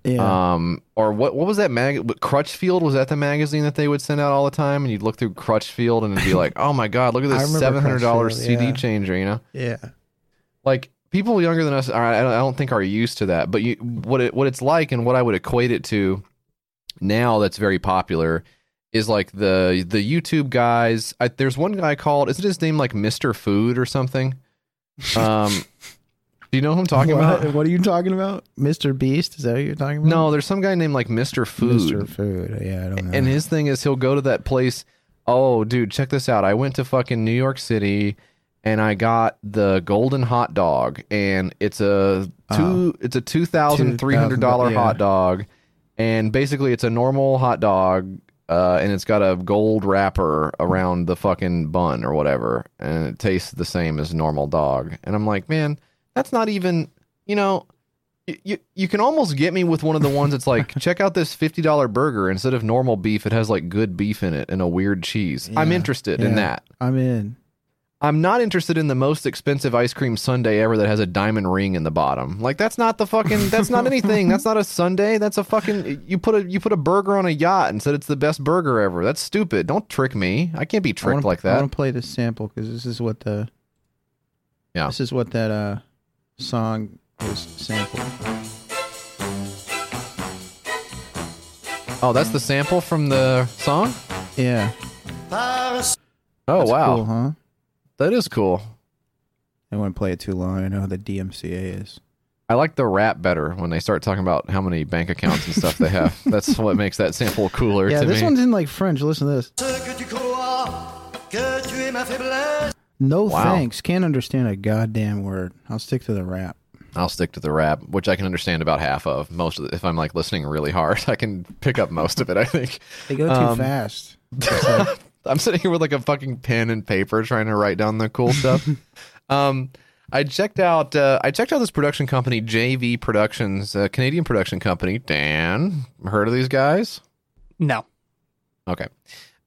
Yeah. Um, or what? What was that mag? Crutchfield was that the magazine that they would send out all the time, and you'd look through Crutchfield and it'd be like, "Oh my god, look at this seven hundred dollars CD yeah. changer," you know? yeah. Like people younger than us, are, I don't, I don't think are used to that. But you, what it what it's like, and what I would equate it to now that's very popular is like the the YouTube guys. I, there's one guy called isn't his name like Mister Food or something? Um, do you know who I'm talking what, about? What are you talking about? Mr. Beast? Is that what you're talking about? No, there's some guy named like Mister Food. Mr. Food. Yeah, I don't know. And his thing is he'll go to that place. Oh, dude, check this out. I went to fucking New York City and I got the golden hot dog and it's a two it's a two thousand three hundred dollar 2,000, yeah. hot dog. And basically it's a normal hot dog, uh, and it's got a gold wrapper around the fucking bun or whatever, and it tastes the same as normal dog. And I'm like, man, that's not even you know you you can almost get me with one of the ones that's like check out this fifty dollar burger instead of normal beef it has like good beef in it and a weird cheese. I'm Yeah, interested in that. I'm in. I'm not interested in the most expensive ice cream sundae ever that has a diamond ring in the bottom. Like that's not the fucking that's not anything. That's not a sundae. That's a fucking you put a you put a burger on a yacht and said it's the best burger ever. That's stupid. Don't trick me. I can't be tricked wanna, like I that. want to play this sample because this is what the Yeah. this is what that uh song is sampled. Oh, that's the sample from the song? Yeah. Oh That's wow. Cool, huh? That is cool. I wouldn't play it too long. I know how the DMCA is. I like the rap better when they start talking about how many bank accounts and stuff they have. That's what makes that sample cooler Yeah, to this me. one's in like French. Listen to this. No Wow. thanks. Can't understand a goddamn word. I'll stick to the rap. I'll stick to the rap, which I can understand about half of. Most of it, if I'm like listening really hard, I can pick up most of it. I think. They go too Um, fast. I'm sitting here with like a fucking pen and paper trying to write down the cool stuff. um, I checked out. Uh, I checked out this production company, JV Productions, a Canadian production company. Dan, heard of these guys? No. Okay.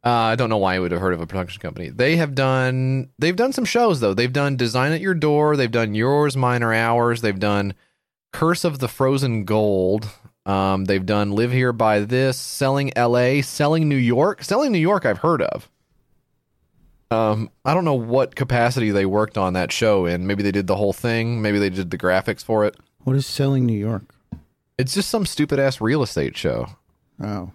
Uh, I don't know why I would have heard of a production company. They have done they've done some shows though. They've done Design at Your Door, they've done Yours, Mine or Ours, they've done Curse of the Frozen Gold. Um, they've done Live Here by This, Selling LA, Selling New York. Selling New York I've heard of. Um, I don't know what capacity they worked on that show in. Maybe they did the whole thing, maybe they did the graphics for it. What is selling New York? It's just some stupid ass real estate show. Oh,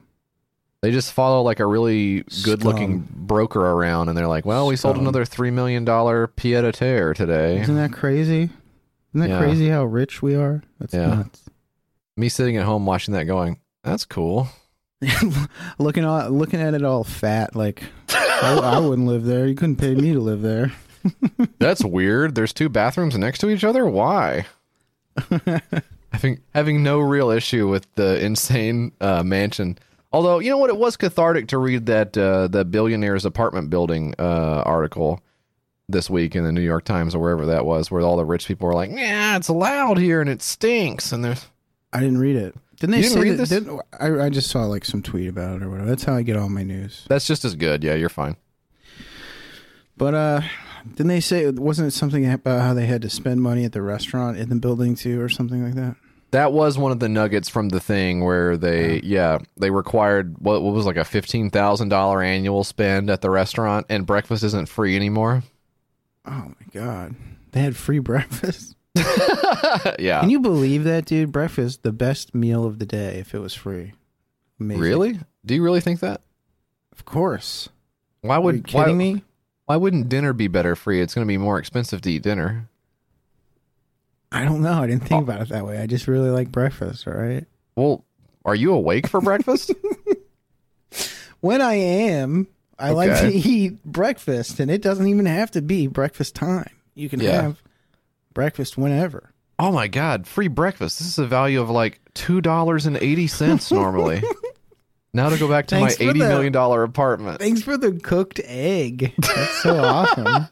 They just follow like a really good looking broker around and they're like, well, we sold Scum. another $3 million pied à terre today. isn't that crazy? Isn't that Yeah. crazy how rich we are? That's Yeah. nuts. Me sitting at home watching that going, that's cool. looking all, looking at it all fat, like I, I wouldn't live there. You couldn't pay me to live there. That's weird. There's two bathrooms next to each other. Why? having having no real issue with the insane uh, mansion. Although you know what, it was cathartic to read that uh, the billionaire's apartment building uh, article this week in the New York Times or wherever that was, where all the rich people were like, "Yeah, it's loud here and it stinks." And there's I didn't read it. Didn't they You didn't say read that? this? I, I just saw like some tweet about it or whatever. That's how I get all my news. that's just as good. Yeah, you're fine. But uh, didn't they say wasn't it something about how they had to spend money at the restaurant in the building too, or something like that? That was one of the nuggets from the thing where they, yeah, they required what, what was like a fifteen thousand dollar annual spend at the restaurant, and breakfast isn't free anymore. Oh my god, they had free breakfast. yeah, Can you believe that, dude? Breakfast, the best meal of the day, if it was free. Amazing. really? Do you really think that? Of course. Why Are would you kidding why, me? Why wouldn't dinner be better free? It's going to be more expensive to eat dinner. I don't know. I didn't Oh. think about it that way. I just really like breakfast. All right. Well, are you awake for breakfast? When I am, I like to eat breakfast, and it doesn't even have to be breakfast time. You can Yeah. have breakfast whenever. oh my god, free breakfast! This is a value of like two dollars and eighty cents normally. Now to go back to my Thanks for eighty the- million dollar apartment. Thanks for the cooked egg. That's so awesome.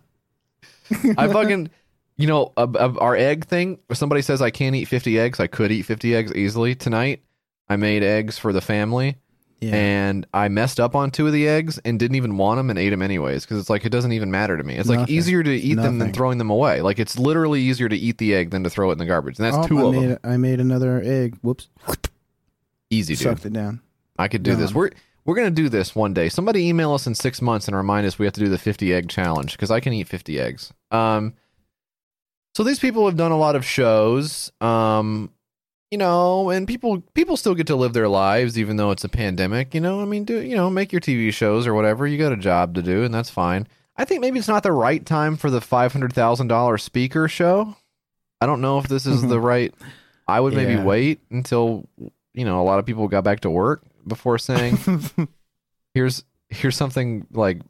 I fucking, you know, uh, uh, our egg thing. If somebody says I can't eat fifty eggs, I could eat fifty eggs easily tonight. I made eggs for the family, Yeah. and I messed up on two of the eggs and didn't even want them and ate them anyways because it's like it doesn't even matter to me. It's like easier to eat them than throwing them away. Like it's literally easier to eat the egg than to throw it in the garbage, and that's Oh, two I of made, them. I made another egg. Whoops. Easy, dude. Sucked it down. I could do this. We're we're gonna do this one day. Somebody email us in six months and remind us we have to do the fifty egg challenge because I can eat fifty eggs. Um, so these people have done a lot of shows. Um, you know, and people people still get to live their lives even though it's a pandemic. You know, I mean, do you know make your TV shows or whatever? You got a job to do, and that's fine. I think maybe it's not the right time for the five hundred thousand dollar speaker show. I don't know if this is the right. I would maybe Yeah. wait until you know a lot of people got back to work before saying here's here's something like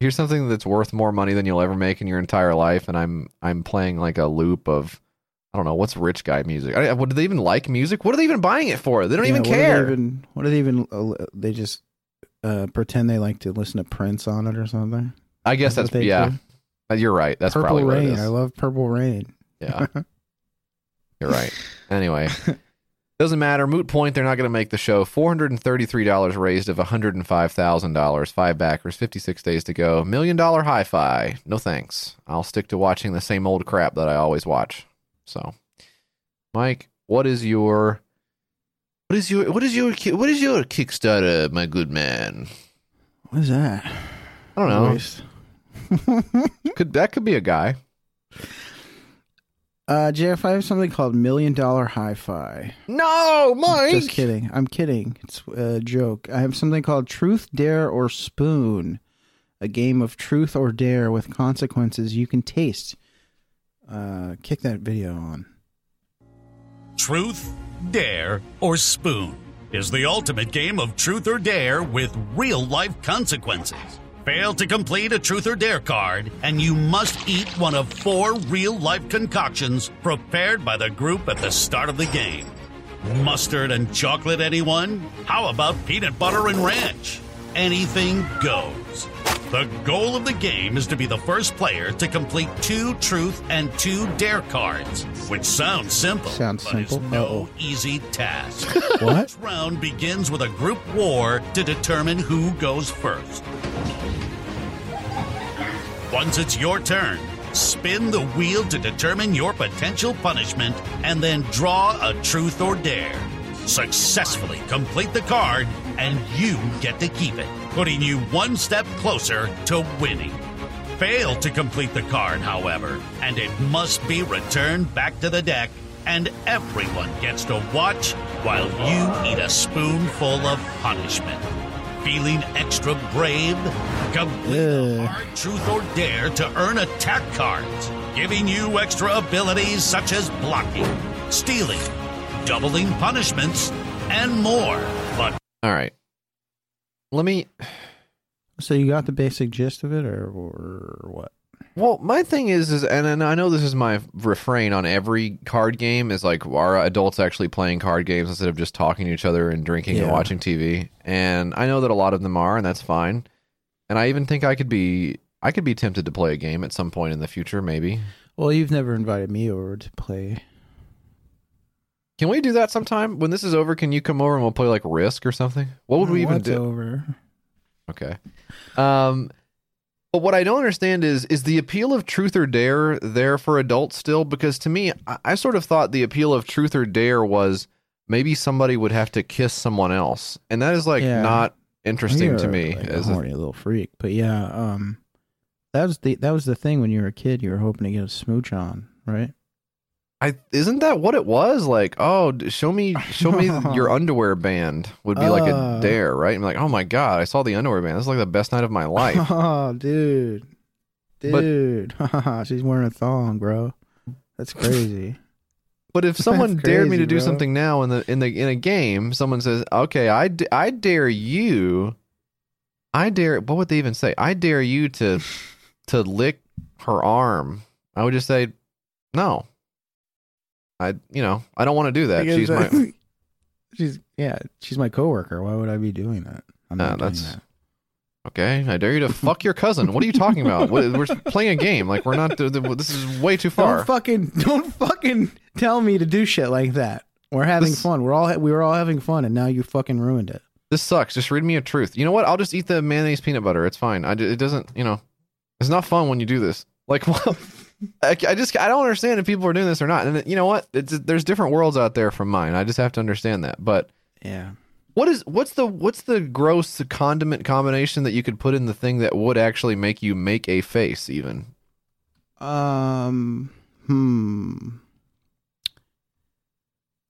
here's something that's worth more money than you'll ever make in your entire life and i'm i'm playing like a loop of i don't know what's rich guy music I, what do they even like music what are they even buying it for they don't Yeah, even what do care even- what do they even? uh, They just uh, pretend they like to listen to Prince on it or something. i guess That's that's, yeah do. Uh, you're right that's Purple probably Rain. it is I love Purple Rain. yeah you're right anyway doesn't matter. Moot point they're not going to make the show. $433 raised of $105000 five backers 56 days to go. Million dollar hi-fi. No thanks. I'll stick to watching the same old crap that i always watch. So mike what is your what is your what is your what is your kickstarter my good man? What is that? i don't know. Could that could be a guy Uh, Jeff, I have something called Million Dollar Hi-Fi. no mike Just kidding. I'm kidding. It's a joke. I have something called Truth, Dare, or Spoon, a game of truth or dare with consequences you can taste. Uh, kick that video on. Truth, Dare, or Spoon is the ultimate game of truth or dare with real life consequences. Fail to complete a truth or dare card, and you must eat one of four real life concoctions prepared by the group at the start of the game. Mustard and chocolate, anyone? How about peanut butter and ranch? Anything goes. The goal of the game is to be the first player to complete two truth and two dare cards, which sounds simple, Sounds but simple. is no Uh-oh. easy task. What? Each round begins with a group war to determine who goes first. Once it's your turn, spin the wheel to determine your potential punishment and then draw a truth or dare. Successfully complete the card and you get to keep it, putting you one step closer to winning. Fail to complete the card, however, and it must be returned back to the deck, and everyone gets to watch while you eat a spoonful of punishment. Feeling extra brave? Complete the hard truth or dare to earn attack cards, giving you extra abilities such as blocking, stealing, doubling punishments, and more. But all right let me So you got the basic gist of it, or, or what? Well, my thing is, is and, and I know this is my refrain on every card game is like, are adults actually playing card games instead of just talking to each other and drinking and watching TV? And I know that a lot of them are, and that's fine. And I even think I could be, I could be tempted to play a game at some point in the future, maybe. Well, you've never invited me over to play. Can we do that sometime? When this is over, can you come over and we'll play like Risk or something? What would we even do? over? Okay. Um, but what I don't understand is is the appeal of truth or dare there for adults still? Because to me, I, I sort of thought the appeal of truth or dare was maybe somebody would have to kiss someone else, and that is like Yeah. not interesting to me. like, as a a, horny little freak. But yeah, um, that was the that was the thing when you were a kid. You were hoping to get a smooch on, right? I isn't that what it was like? Oh, show me, show me your underwear band would be like a Uh. dare, right? I'm like, oh my god, I saw the underwear band. This is like the best night of my life. Oh, dude, But- dude, she's wearing a thong, bro. That's crazy. But if someone That's dared me to crazy, do bro. something now in the in the in a game, someone says, "Okay, I, d- I dare you, I dare." What would they even say? I dare you to to lick her arm. I would just say, "No, I you know I don't want to do that." Because, She's uh, my she's yeah, she's my coworker. Why would I be doing that? I'm Uh, not doing that's- that. Okay, I dare you to fuck your cousin. What are you talking about? We're playing a game. Like we're not. This is way too far. Don't fucking don't fucking tell me to do shit like that. We're having This- fun. We're all we were all having fun, and now you fucking ruined it. This sucks. Just read me a truth. You know what? I'll just eat the mayonnaise peanut butter. It's fine. I, it doesn't. You know, it's not fun when you do this. Like, well, I, I just I don't understand if people are doing this or not. And you know what? It's, there's different worlds out there from mine. I just have to understand that. But Yeah. what is what's the what's the gross condiment combination that you could put in the thing that would actually make you make a face? Even Um. Hmm.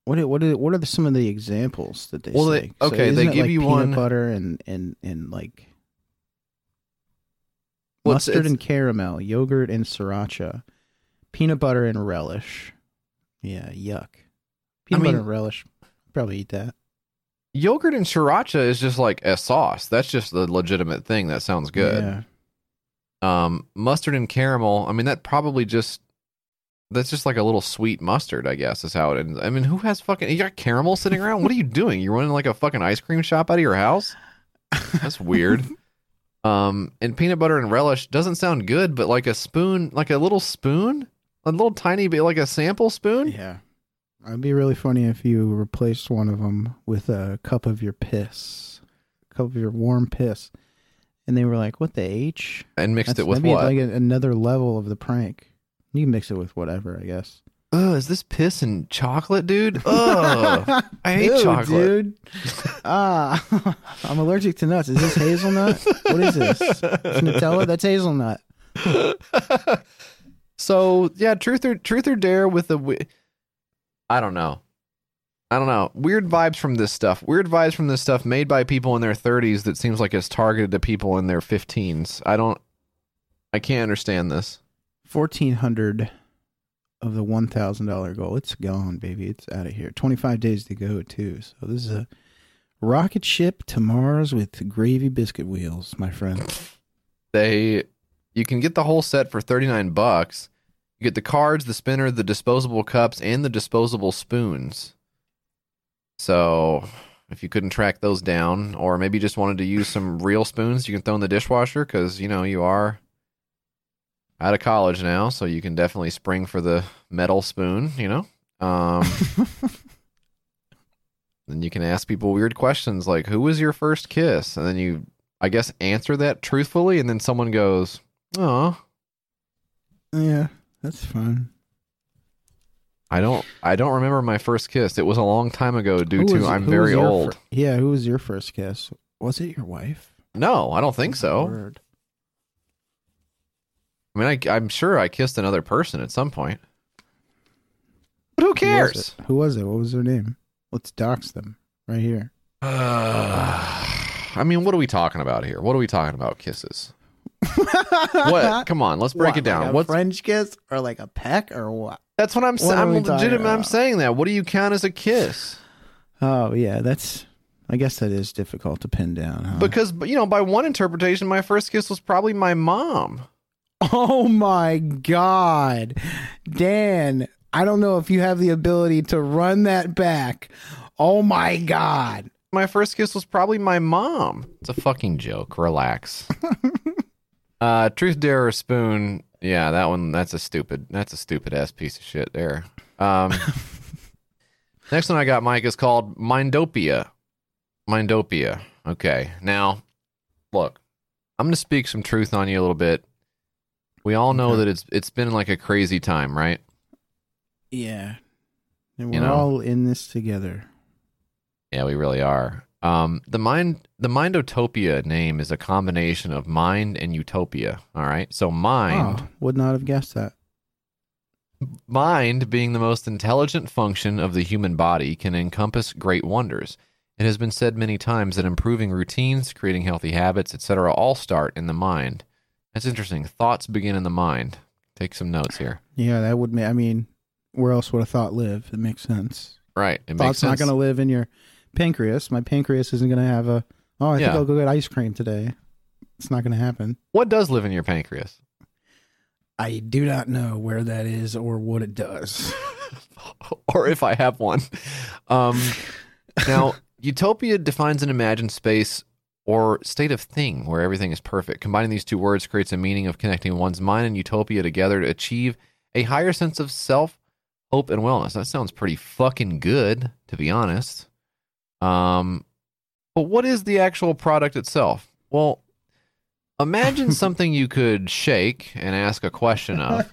What are, what are, what are the, some of the examples that they Well, they- say? okay, isn't they give like you peanut one- butter and and and like Well, mustard it's- and caramel, yogurt and sriracha, peanut butter and relish. Yeah, yuck. Peanut mean- butter and relish. Probably eat that. yogurt and sriracha is just like a sauce. That's just the legitimate thing. That sounds good. Yeah. um mustard and caramel i mean that probably just that's just like a little sweet mustard i guess is how it ends i mean who has fucking you got caramel sitting around what are you doing you're running like a fucking ice cream shop out of your house that's weird um and peanut butter and relish doesn't sound good but like a spoon like a little spoon a little tiny bit like a sample spoon Yeah. It'd be really funny if you replaced one of them with a cup of your piss, a cup of your warm piss, and they were like, "What the h?" and mixed That's- it with what Like a, another level of the prank. You can mix it with whatever, I guess. Ugh, is this piss and chocolate dude Ugh, i hate Ew, chocolate dude. ah, I'm allergic to nuts. Is this hazelnut? what is this? It's Nutella? That's hazelnut. so yeah, truth or truth or dare with the. wi- I don't know. I don't know. Weird vibes from this stuff. Weird vibes from this stuff made by people in their 30s that seems like it's targeted to people in their 15s. I don't. I can't understand this. Fourteen hundred of the one thousand dollar goal. It's gone, baby. It's out of here. Twenty five days to go too. So this is a rocket ship to Mars with gravy biscuit wheels, my friend. They, you can get the whole set for 39 bucks. You get the cards, the spinner, the disposable cups, and the disposable spoons. So, if you couldn't track those down, or maybe just wanted to use some real spoons, you can throw in the dishwasher because you know you are out of college now, so you can definitely spring for the metal spoon. You know, um, then you can ask people weird questions like, "Who was your first kiss?" and then you, I guess, answer that truthfully, and then someone goes, "Oh." yeah, that's fun. I don't. I don't remember my first kiss. It was a long time ago. Due to I'm very old. fir- yeah, who was your first kiss? Was it your wife? no, I don't think so. Word. I mean, I, I'm sure I kissed another person at some point. But who Who was cares? it? Who was it? What was their name? Let's dox them right here. I mean, what are we talking about here? What are we talking about? Kisses? what? Come on, let's break What, it down. Like a What's French kiss or like a peck or what? that's what I'm saying. I'm legitimate. I'm saying that. What do you count as a kiss? Oh yeah, that's. I guess that is difficult to pin down. Huh? Because you know, by one interpretation, my first kiss was probably my mom. oh my god, Dan, I don't know if you have the ability to run that back. Oh my god. my first kiss was probably my mom. It's a fucking joke. Relax. uh, truth, dare, or spoon? Yeah, that one. That's a stupid. That's a stupid ass piece of shit. There. Um, next one I got, Mike, is called Mindopia. Mindopia. Okay. Now, look, I'm gonna speak some truth on you a little bit. We all know Okay. that it's it's been like a crazy time, right? Yeah. And we're know. all in this together. Yeah, we really are. Um, the mind, the Mindotopia name is a combination of mind and utopia. All right, so mind, Oh, would not have guessed that. mind being the most intelligent function of the human body, can encompass great wonders. It has been said many times that improving routines, creating healthy habits, etc., all start in the mind. That's interesting. Thoughts begin in the mind. Take some notes here. Yeah, that would make. I mean, where else would a thought live? It makes sense. Right. It makes Thought's not going to live in your pancreas. My pancreas isn't going to have a. Oh, I think I'll go get ice cream today. It's not going to happen. What does live in your pancreas? I do not know where that is or what it does. or if I have one. Um, Now, utopia defines an imagined space or state of thing where everything is perfect. Combining these two words creates a meaning of connecting one's mind and utopia together to achieve a higher sense of self, hope, and wellness. That sounds pretty fucking good, to be honest. Um, but what is the actual product itself? Well, imagine something you could shake and ask a question of.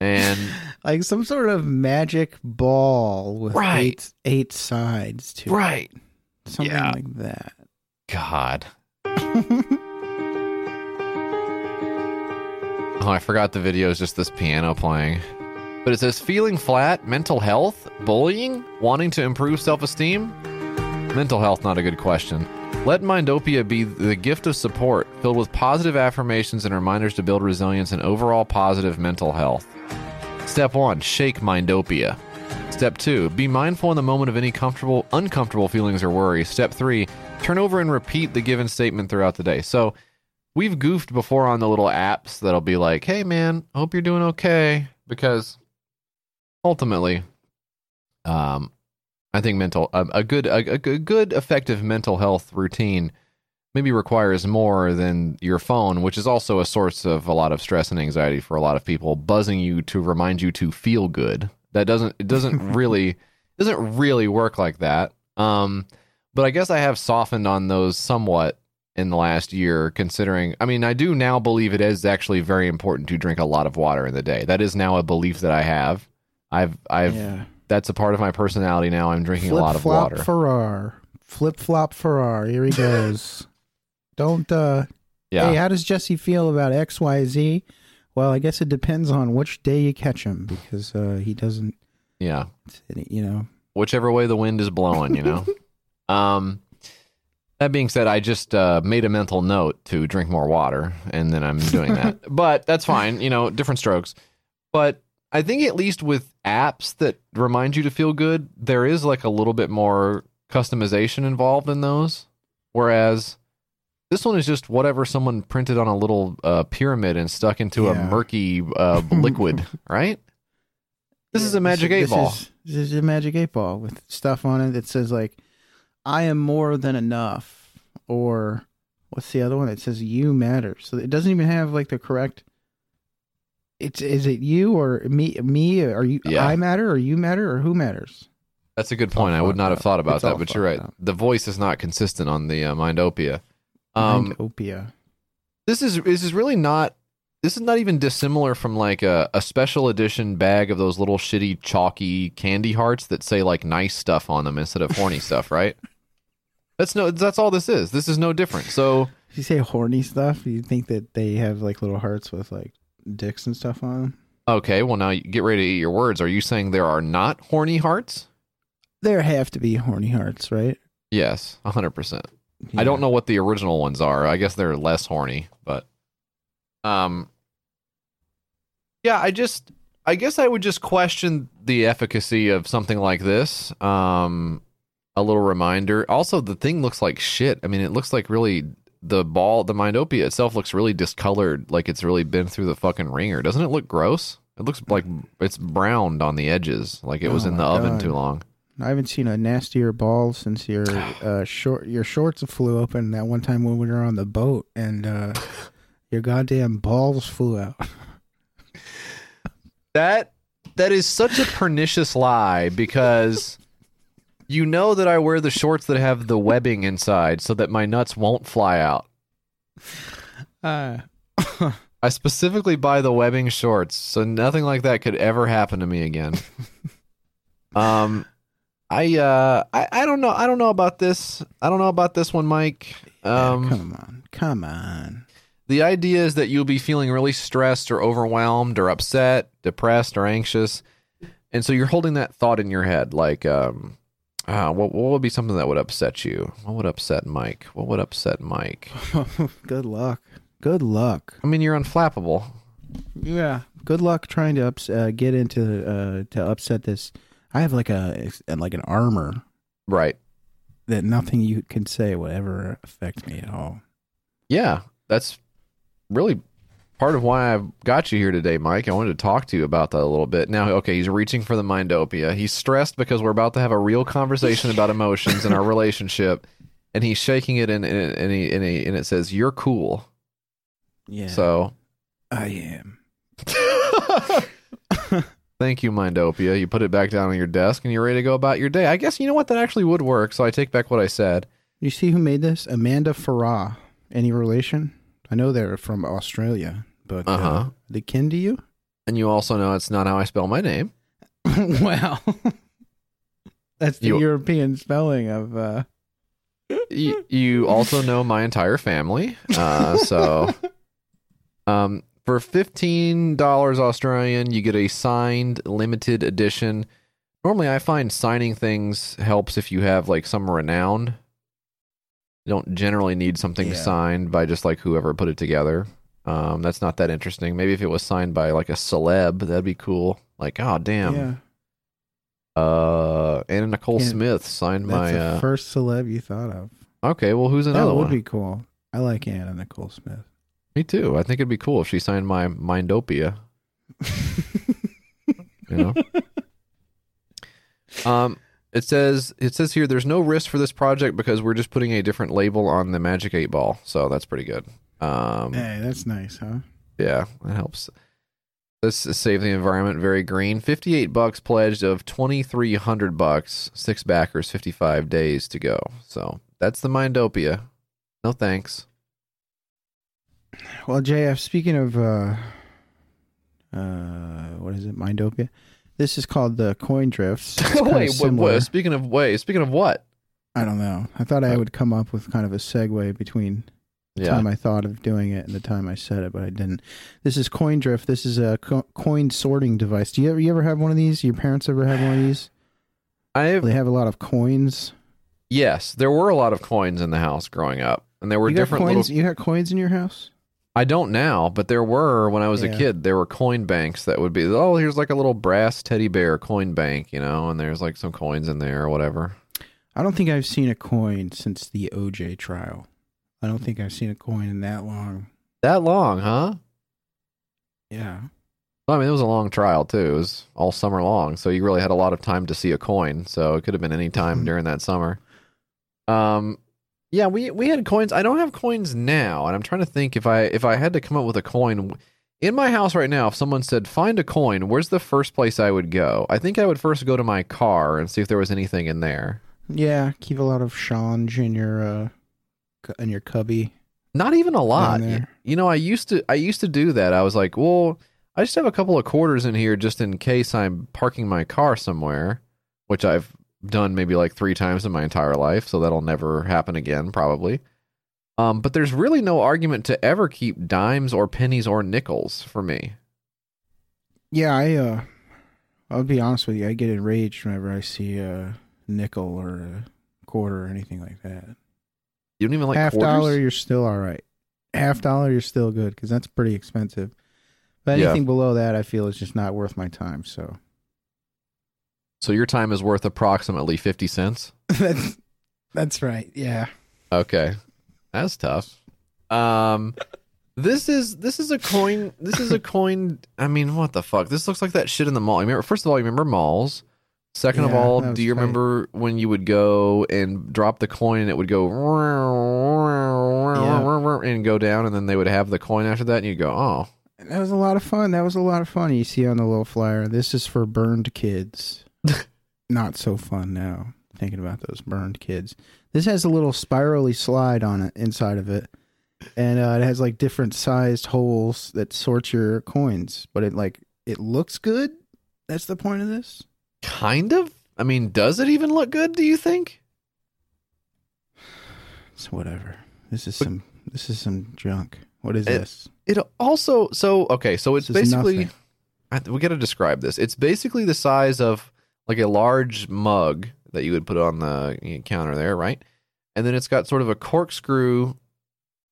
And like some sort of magic ball with Right. eight eight sides to it. right, something Yeah. like that. God. Oh, I forgot the video is just this piano playing. But it says feeling flat, mental health, bullying, wanting to improve self esteem? Mental health, not a good question. Let Mindopia be the gift of support, filled with positive affirmations and reminders to build resilience and overall positive mental health. Step one, shake Mindopia. Step two, be mindful in the moment of any comfortable, uncomfortable feelings or worries. Step three, turn over and repeat the given statement throughout the day. So we've goofed before on the little apps that'll be like, hey man, hope you're doing okay. Because ultimately, um, I think mental a, a good a, a good- good effective mental health routine maybe requires more than your phone, which is also a source of a lot of stress and anxiety for a lot of people, buzzing you to remind you to feel good. That doesn't it doesn't really doesn't really work like that. Um, but I guess I have softened on those somewhat in the last year, considering. I mean, I do now believe it is actually very important to drink a lot of water in the day. That is now a belief that I have. I've I've yeah. that's a part of my personality now. I'm drinking Flip a lot of flop water. Farrar. Flip flop Farrar. Here he goes. Don't uh yeah. Hey, how does Jesse feel about XYZ? Well, I guess it depends on which day you catch him because uh, he doesn't, yeah. you know. whichever way the wind is blowing, you know. um, that being said, I just uh, made a mental note to drink more water, and then I'm doing that. but that's fine, you know, different strokes. But I think at least with apps that remind you to feel good, there is like a little bit more customization involved in those. Whereas this one is just whatever someone printed on a little uh, pyramid and stuck into a murky uh, liquid, right? This is a magic eight this ball. Is, this is a magic eight ball with stuff on it that says like, "I am more than enough," or what's the other one? It says "You matter." So it doesn't even have like the correct. It's is it you or me? Me? Are you? Yeah. I matter or you matter or who matters? That's a good point. I would not have thought about It's that, but you're right. The voice is not consistent on the uh, Mindopia. Um, Mindopia. this is this is really not. This is not even dissimilar from like a, a special edition bag of those little shitty chalky candy hearts that say like nice stuff on them instead of horny stuff, right? That's no. That's all this is. This is no different. So If you say horny stuff, you think that they have like little hearts with like dicks and stuff on them? okay, well now you get ready to eat your words. Are you saying there are not horny hearts? There have to be horny hearts, right? Yes, hundred percent. I don't know what the original ones are. I guess they're less horny, but um yeah, I just I guess I would just question the efficacy of something like this. Um a little reminder. Also, the thing looks like shit. I mean, it looks like really the ball, the Mindopia itself looks really discolored, like it's really been through the fucking ringer. Doesn't it look gross? It looks like it's browned on the edges, like it was Oh in the my oven too long. I haven't seen a nastier ball since your uh, short your shorts flew open that one time when we were on the boat and uh, your goddamn balls flew out. That that is such a pernicious lie because you know that I wear the shorts that have the webbing inside so that my nuts won't fly out. Uh, I specifically buy the webbing shorts so nothing like that could ever happen to me again. um I uh I, I don't know I don't know about this. I don't know about this one, Mike. Um come on, come on. the idea is that you'll be feeling really stressed or overwhelmed or upset, depressed or anxious. And so you're holding that thought in your head like um ah, what what would be something that would upset you? What would upset Mike? What would upset Mike? Good luck. Good luck. I mean, you're unflappable. Yeah. Good luck trying to ups- uh, get into uh, to upset this. I have like a like an armor Right. that nothing you can say will ever affect me at all. Yeah, that's really part of why I've got you here today, Mike. I wanted to talk to you about that a little bit. Now, okay, he's reaching for the Mindopia. He's stressed because we're about to have a real conversation about emotions and our relationship, and he's shaking it, and and, and, he, and, he, and it says, "You're cool." Yeah. So, I am. thank you, Mindopia. You put it back down on your desk, and you're ready to go about your day. I guess you know what that actually would work. So I take back what I said. You see who made this? Amanda Farah. Any relation? I know they're from Australia, but uh, Uh-huh. they kin to you? And you also know it's not how I spell my name. well, that's the You- European spelling of. uh you, you also know my entire family. Uh, so, um, for fifteen dollars Australian, you get a signed limited edition. Normally, I find signing things helps if you have like some renown. You don't generally need something Yeah. signed by just like whoever put it together. Um, that's not that interesting. Maybe if it was signed by like a celeb, that'd be cool. Like, oh damn, yeah, uh, Anna Nicole Smith signed that's my. the Uh, first celeb you thought of. okay, well, who's another that would one? be cool. I like Anna Nicole Smith. Me too. I think it'd be cool if she signed my Mindopia. You know. um, it says it says here there's no risk for this project because we're just putting a different label on the Magic Eight Ball, so that's pretty good. Um, hey, that's nice, huh? yeah, that helps. This is save the environment. Very green. Fifty-eight bucks pledged of twenty-three hundred bucks. Six backers. Fifty-five days to go. So that's the Mindopia. No thanks. Well, JF, speaking of uh uh what is it, Mindopia? This is called the coin drifts. Wait, wait, similar. wait. Speaking of wait, speaking of what? I don't know. I thought I would come up with kind of a segue between the Yeah. time I thought of doing it and the time I said it, but I didn't. This is coin drift. This is a co- coin sorting device. Do you ever you ever have one of these? Your parents ever have one of these? I have They have a lot of coins. yes, there were a lot of coins in the house growing up, and there were you different coins. little. You got coins in your house? I don't now, but there were when I was a kid. There were coin banks that would be oh, here's like a little brass teddy bear coin bank, you know, and there's like some coins in there or whatever. I don't think I've seen a coin since the OJ trial. I don't think I've seen a coin in that long. That long, huh? Yeah. Well, I mean, it was a long trial too. It was all summer long, so you really had a lot of time to see a coin. So it could have been any time during that summer. Um, yeah, we we had coins. I don't have coins now, and I'm trying to think if I if I had to come up with a coin in my house right now. If someone said find a coin, where's the first place I would go? I think I would first go to my car and see if there was anything in there. Yeah, keep a lot of change in your uh in your cubby. Not even a lot. Down Y- there. You know, I used to I used to do that. I was like, well, I just have a couple of quarters in here just in case I'm parking my car somewhere, which I've done maybe like 3 times in my entire life, so that'll never happen again probably. Um, but there's really no argument to ever keep dimes or pennies or nickels for me. Yeah, I uh I'll be honest with you, I get enraged whenever I see a nickel or a quarter or anything like that. You don't even like Half quarters? dollar, you're still all right. Half dollar, you're still good because that's pretty expensive. But Yeah. anything below that, I feel is just not worth my time. So So your time is worth approximately 50 cents? that's that's right. Yeah. Okay. That's tough. Um this is this is a coin this is a coin I mean what the fuck? This looks like that shit in the mall. You remember first of all, you remember malls? Second of all, do you tight. remember when you would go and drop the coin and it would go and go down and then they would have the coin after that and you'd go, "Oh, That was a lot of fun. That was a lot of fun. You see on the little flyer, this is for burned kids. Not so fun now. Thinking about those burned kids. This has a little spirally slide on it inside of it, and uh, it has like different sized holes that sort your coins. But it like it looks good. That's the point of this. kind of? I mean, does it even look good, do you think?" It's whatever. This is some. This is some junk. What is It- this? It also so okay, so it's basically. I, we got to describe this. It's basically the size of like a large mug that you would put on the you know, counter there, right? And then it's got sort of a corkscrew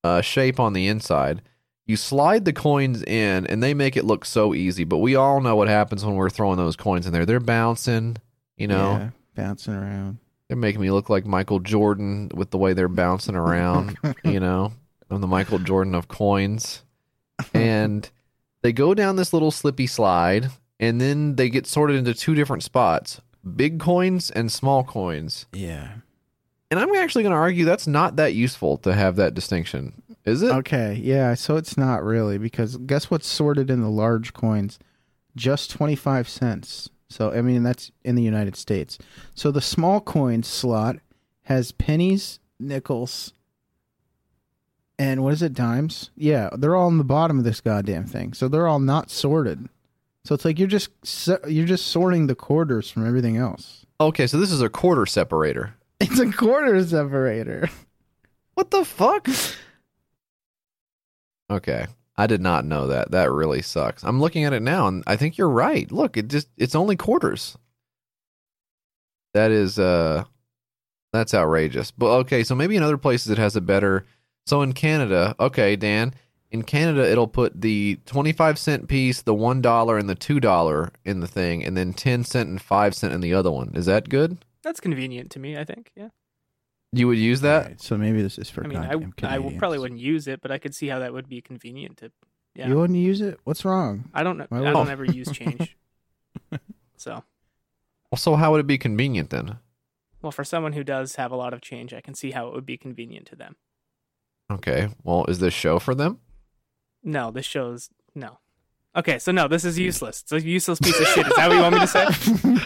uh, shape on the inside. You slide the coins in, and they make it look so easy. But we all know what happens when we're throwing those coins in there. They're bouncing, you know. Yeah, bouncing around. They're making me look like Michael Jordan with the way they're bouncing around, you know. I'm the Michael Jordan of coins. and they go down this little slippy slide, and then they get sorted into two different spots: big coins and small coins. Yeah. And I'm actually going to argue that's not that useful to have that distinction, is it? Okay, yeah, so it's not really because guess what's sorted in the large coins? Just 25 cents. So, I mean, that's in the United States. So the small coins slot has pennies, nickels, and what is it, dimes? Yeah, they're all in the bottom of this goddamn thing. So they're all not sorted. So it's like you're just you're just sorting the quarters from everything else. Okay, so this is a quarter separator. It's a quarter separator. What the fuck? Okay. I did not know that. That really sucks. I'm looking at it now and I think you're right. Look, it just it's only quarters. That is uh that's outrageous. But okay, so maybe in other places it has a better so in Canada, okay, Dan, in Canada it'll put the 25 cent piece, the $1 and the $2 in the thing and then 10 cent and 5 cent in the other one. Is that good? That's convenient to me. I think. Yeah. You would use that? Right, so maybe this is for I mean, I I probably wouldn't use it, but I could see how that would be convenient to. Yeah. You wouldn't use it? What's wrong? I don't know. I would- don't ever use change. so, Well, so how would it be convenient then? well, for someone who does have a lot of change, I can see how it would be convenient to them. Okay. Well, is this show for them? No, this shows no. Okay, so no, this is useless. It's a useless piece of shit. Is that what you want me to say?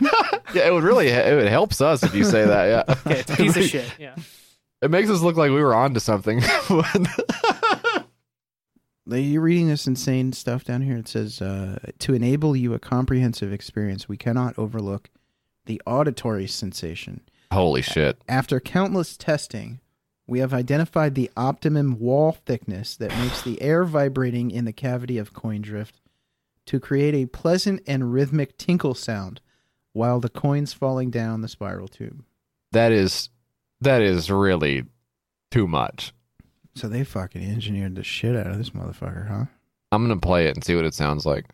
Yeah, it would really it would helps us if you say that. Yeah, Okay, it's a piece of shit. Yeah. It makes us look like we were onto something. Like, You're reading this insane stuff down here. It says uh, to enable you a comprehensive experience, we cannot overlook the auditory sensation. Holy shit! After countless testing, we have identified the optimum wall thickness that makes the air vibrating in the cavity of coin drift to create a pleasant and rhythmic tinkle sound while the coins falling down the spiral tube. That is that is really too much. So they fucking engineered the shit out of this motherfucker, huh? I'm gonna play it and see what it sounds like.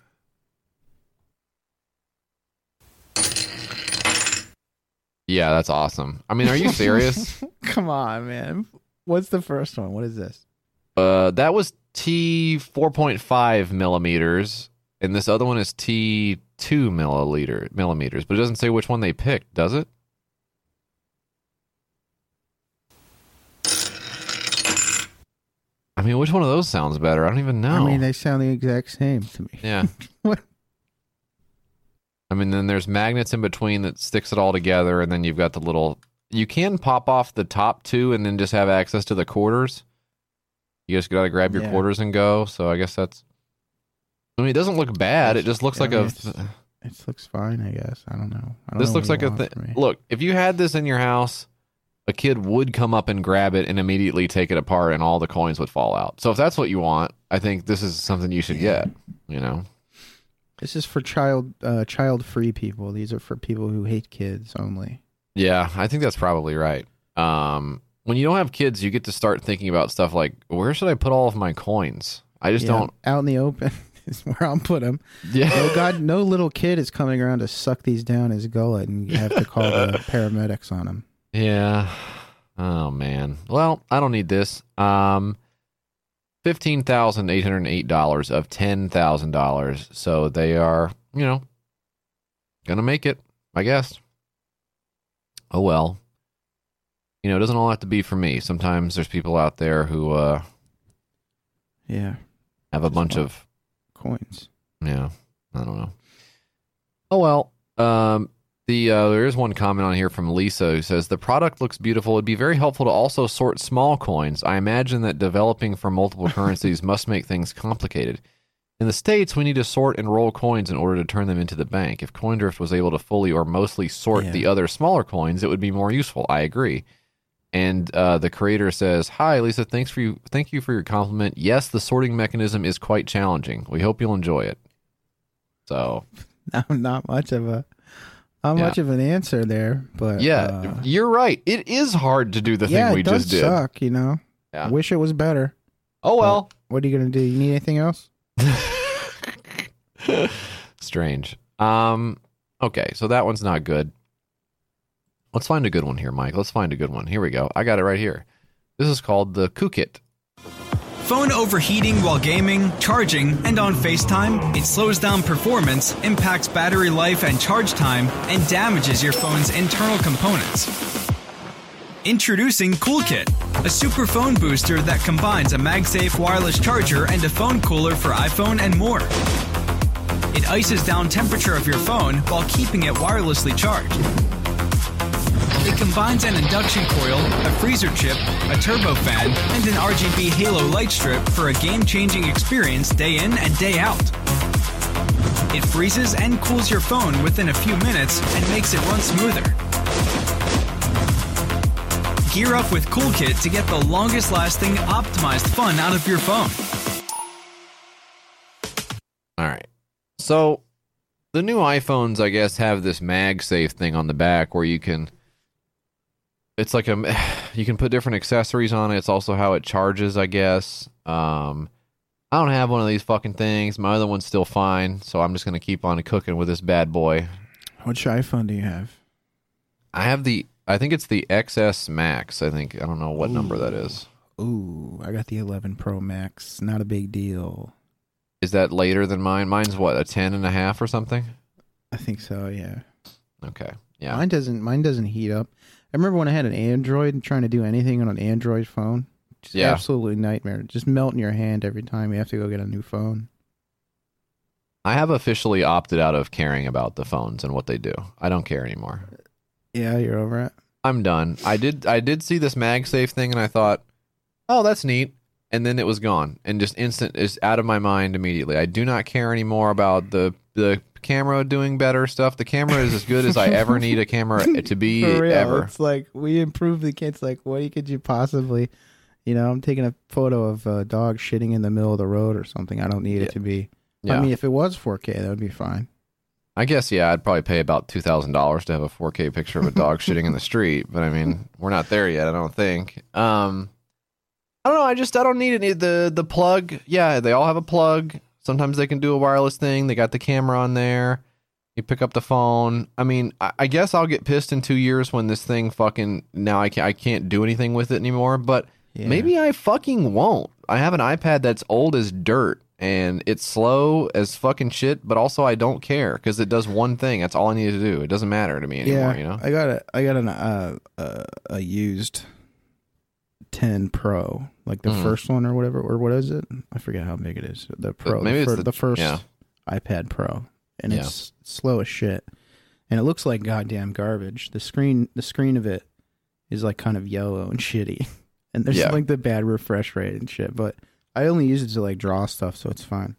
Yeah, that's awesome. I mean, are you serious? Come on, man. What's the first one? What is this? uh, that was T four point five millimeters, and this other one is T two milliliter millimeters. But it doesn't say which one they picked, does it? I mean, which one of those sounds better? I don't even know. I mean, they sound the exact same to me. Yeah. What? I mean, then there's magnets in between that sticks it all together, and then you've got the little. You can pop off the top two and then just have access to the quarters. You just got to grab your Yeah. quarters and go. So I guess that's. I mean, it doesn't look bad. It just looks I like mean, a. It looks fine, I guess. I don't know. I don't This know looks like a thing. Look, if you had this in your house, a kid would come up and grab it and immediately take it apart, and all the coins would fall out. So if that's what you want, I think this is something you should get. You know. This is for child uh, child free people. These are for people who hate kids only. Yeah, I think that's probably right. Um, when you don't have kids, you get to start thinking about stuff like where should I put all of my coins? I just Yeah, don't. out in the open is where I'll put them. Yeah. No God, no little kid is coming around to suck these down his gullet, and you have to call the paramedics on him. Yeah. Oh man. Well, I don't need this. Um, fifteen thousand eight hundred eight dollars of ten thousand dollars. So they are, you know, gonna make it. I guess. Oh well. You know, it doesn't all have to be for me. Sometimes there's people out there who uh, Yeah, have a bunch of coins. Yeah, I don't know. Oh well. Um, the uh, there is one comment on here from Lisa who says the product looks beautiful. It'd be very helpful to also sort small coins. I imagine that developing for multiple currencies must make things complicated. In the states, we need to sort and roll coins in order to turn them into the bank. If CoinDrift was able to fully or mostly sort Yeah. the other smaller coins, it would be more useful. I agree. And uh, the creator says, "Hi, Lisa. Thanks for you. Thank you for your compliment. Yes, the sorting mechanism is quite challenging. We hope you'll enjoy it." So Not, not much of a, not Yeah. much of an answer there, but yeah, uh, you're right. It is hard to do the yeah, thing we it does just did. suck. You know, Yeah. wish it was better. Oh well. What are you gonna do? You need anything else? Strange. Um. Okay, so that one's not good. Let's find a good one here, Mike. Let's find a good one. Here we go. I got it right here. This is called the Kukit. Phone overheating while gaming, charging, and on FaceTime, it slows down performance, impacts battery life and charge time, and damages your phone's internal components. Introducing CoolKit, a super phone booster that combines a MagSafe wireless charger and a phone cooler for iPhone and more. It ices down temperature of your phone while keeping it wirelessly charged. It combines an induction coil, a freezer chip, a turbofan, and an RGB halo light strip for a game-changing experience day in and day out. It freezes and cools your phone within a few minutes and makes it run smoother. Gear up with CoolKit to get the longest lasting, optimized fun out of your phone. All right. So the new iPhones, I guess, have this MagSafe thing on the back where you can. It's like a, you can put different accessories on it. It's also how it charges, I guess. Um, I don't have one of these fucking things. My other one's still fine, so I'm just gonna keep on cooking with this bad boy. Which iPhone do you have? I have the, I think it's the XS Max. I think I don't know what number that is. Ooh, I got the 11 Pro Max. Not a big deal. Is that later than mine? Mine's what a ten and a half or something. I think so. Yeah. Okay, yeah. Mine doesn't. Mine doesn't heat up. I remember when I had an Android and trying to do anything on an Android phone. Just Yeah. absolutely nightmare. Just melt in your hand every time you have to go get a new phone. I have officially opted out of caring about the phones and what they do. I don't care anymore. Yeah, you're over it. I'm done. I did I did see this MagSafe thing and I thought, "Oh, that's neat." And then it was gone and just instant is out of my mind immediately. I do not care anymore about the the camera doing better stuff. The camera is as good as I ever need a camera to be ever. it's like we improved the kids. Like, what could you possibly? You know, I'm taking a photo of a dog shitting in the middle of the road or something. I don't need Yeah. it to be. Yeah. I mean, if it was 4K, that would be fine. I guess yeah, I'd probably pay about two thousand dollars to have a 4K picture of a dog shitting in the street, but I mean, we're not there yet. I don't think. Um, I don't know. I just I don't need it. The the plug, yeah, they all have a plug. Sometimes they can do a wireless thing. They got the camera on there. You pick up the phone. I mean, I, I guess I'll get pissed in two years when this thing fucking now I can't I can't do anything with it anymore. But Yeah. maybe I fucking won't. I have an iPad that's old as dirt and it's slow as fucking shit. But also I don't care because it does one thing. That's all I need to do. It doesn't matter to me anymore. yeah, You know. I got a I got an uh, uh, a used 10 Pro, like the Mhm. first one or whatever, or what is it? I forget how big it is. The Pro, maybe the, fir- the- the first yeah. iPad Pro, and Yeah. it's slow as shit, and it looks like goddamn garbage. The screen, the screen of it is like kind of yellow and shitty, and there's Yeah. like the bad refresh rate and shit. But I only use it to like draw stuff, so it's fine.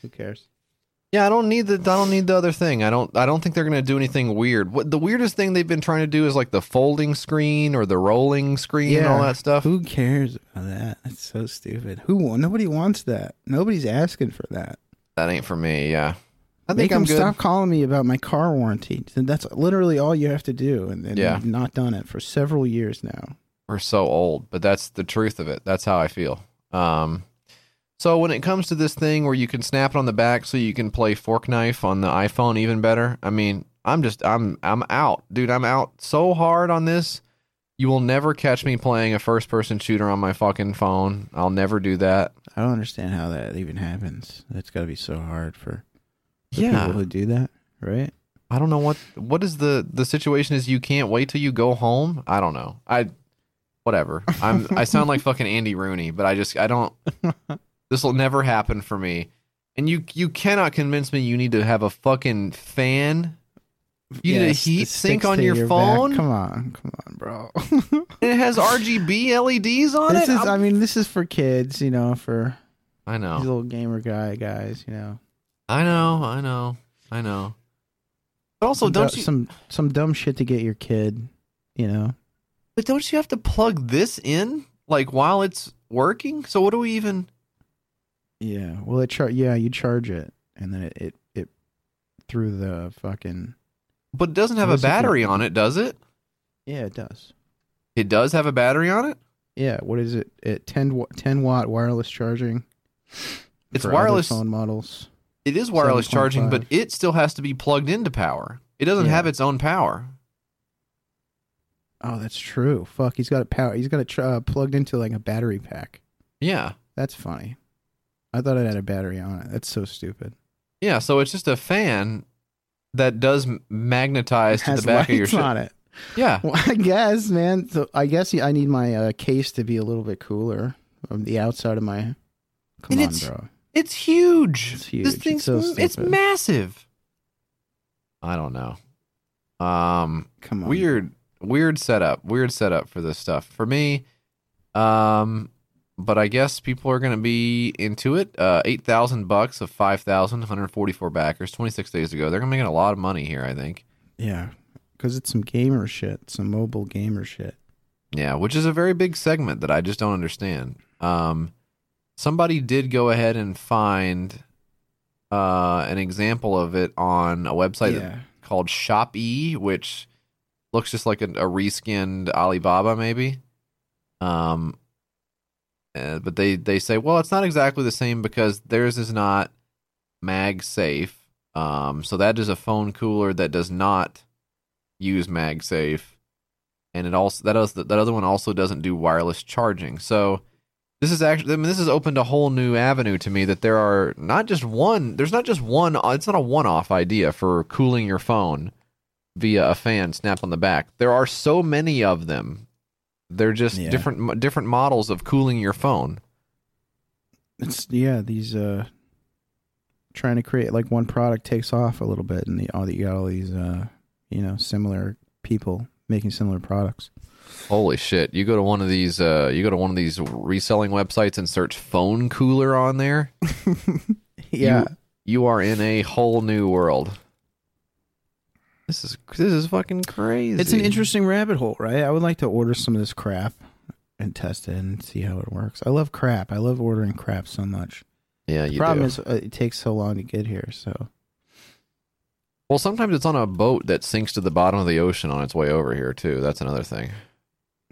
Who cares? Yeah, I don't need the I don't need the other thing. I don't I don't think they're gonna do anything weird. What the weirdest thing they've been trying to do is like the folding screen or the rolling screen and all that stuff. Who cares about that? That's so stupid. Who? Nobody wants that. Nobody's asking for that. That ain't for me. Yeah, I Make think I'm them good. stop calling me about my car warranty. That's literally all you have to do, and, and Yeah. you've not done it for several years now. We're so old, but that's the truth of it. That's how I feel. Um, so when it comes to this thing where you can snap it on the back so you can play fork knife on the iPhone even better, I mean, I'm just I'm I'm out, dude. I'm out so hard on this. You will never catch me playing a first person shooter on my fucking phone. I'll never do that. I don't understand how that even happens. That's got to be so hard for, Yeah. people who do that, right? I don't know what what is the the situation is you can't wait till you go home? I don't know. I whatever. I'm I sound like fucking Andy Rooney, but I just I don't this will never happen for me. And you you cannot convince me you need to have a fucking fan. You need a heat sink on your, back. phone. Come on, come on, bro. It has RGB LEDs on this it. is, I'm- I mean, this is for kids, you know, for I these know. little gamer guy guys, you know. I know. I know. I know. But also, some, don't du- you some some dumb shit to get your kid, you know. But don't you have to plug this in like while it's working? So what do we even? Yeah. Well, it char- yeah, you charge it, and then it it, it through the fucking But it doesn't have a battery on it, does it? yeah, it does. It does have a battery on it. Yeah. What is it? It 10, wa- 10 watt wireless charging. It's for other wireless. phone models. It is wireless 7.5. charging, but it still has to be plugged into power. It doesn't Yeah. have its own power. Oh, that's true. Fuck, he's got a power. He's got it tr- uh, plugged into like a battery pack. Yeah, That's funny. I thought it had a battery on it. That's so stupid. Yeah, so it's just a fan that does magnetize to the back of your ship. on it. Yeah. Well, I guess, man. So I guess I need my uh, case to be a little bit cooler on the outside of my. Come And on, it's- bro. It's huge. It's huge. This It's thing's so it's massive. I don't know. Um Come on. weird weird setup. Weird setup for this stuff. For me, um but I guess people are going to be into it. Uh 8,000 bucks of 5,000 144 backers 26 days ago. They're going to make a lot of money here, I think. Yeah, because it's some gamer shit, some mobile gamer shit. Yeah, which is a very big segment that I just don't understand. Um, somebody did go ahead and find uh, an example of it on a website Yeah. called Shopee, which looks just like a, a reskinned Alibaba, maybe. Um, uh, but they they say, well, it's not exactly the same because theirs is not MagSafe. Um, so that is a phone cooler that does not use MagSafe and it also that other, that other one also doesn't do wireless charging. So this is actually I mean this has opened a whole new avenue to me that there are not just one there's not just one it's not a one-off idea for cooling your phone via a fan snap on the back. There are so many of them. They're just Yeah. different different models of cooling your phone. It's yeah, these uh, trying to create like one product takes off a little bit, and the all you got all these uh, you know, similar people making similar products. Holy shit. You go to one of these uh you go to one of these reselling websites and search phone cooler on there. Yeah, You, you are in a whole new world. This is this is fucking crazy. it's an interesting rabbit hole, right? I would like to order some of this crap and test it and see how it works. I love crap. I love ordering crap so much. Yeah, The you problem do. is uh, it takes so long to get here. So well, sometimes it's on a boat that sinks to the bottom of the ocean on its way over here too. That's another thing.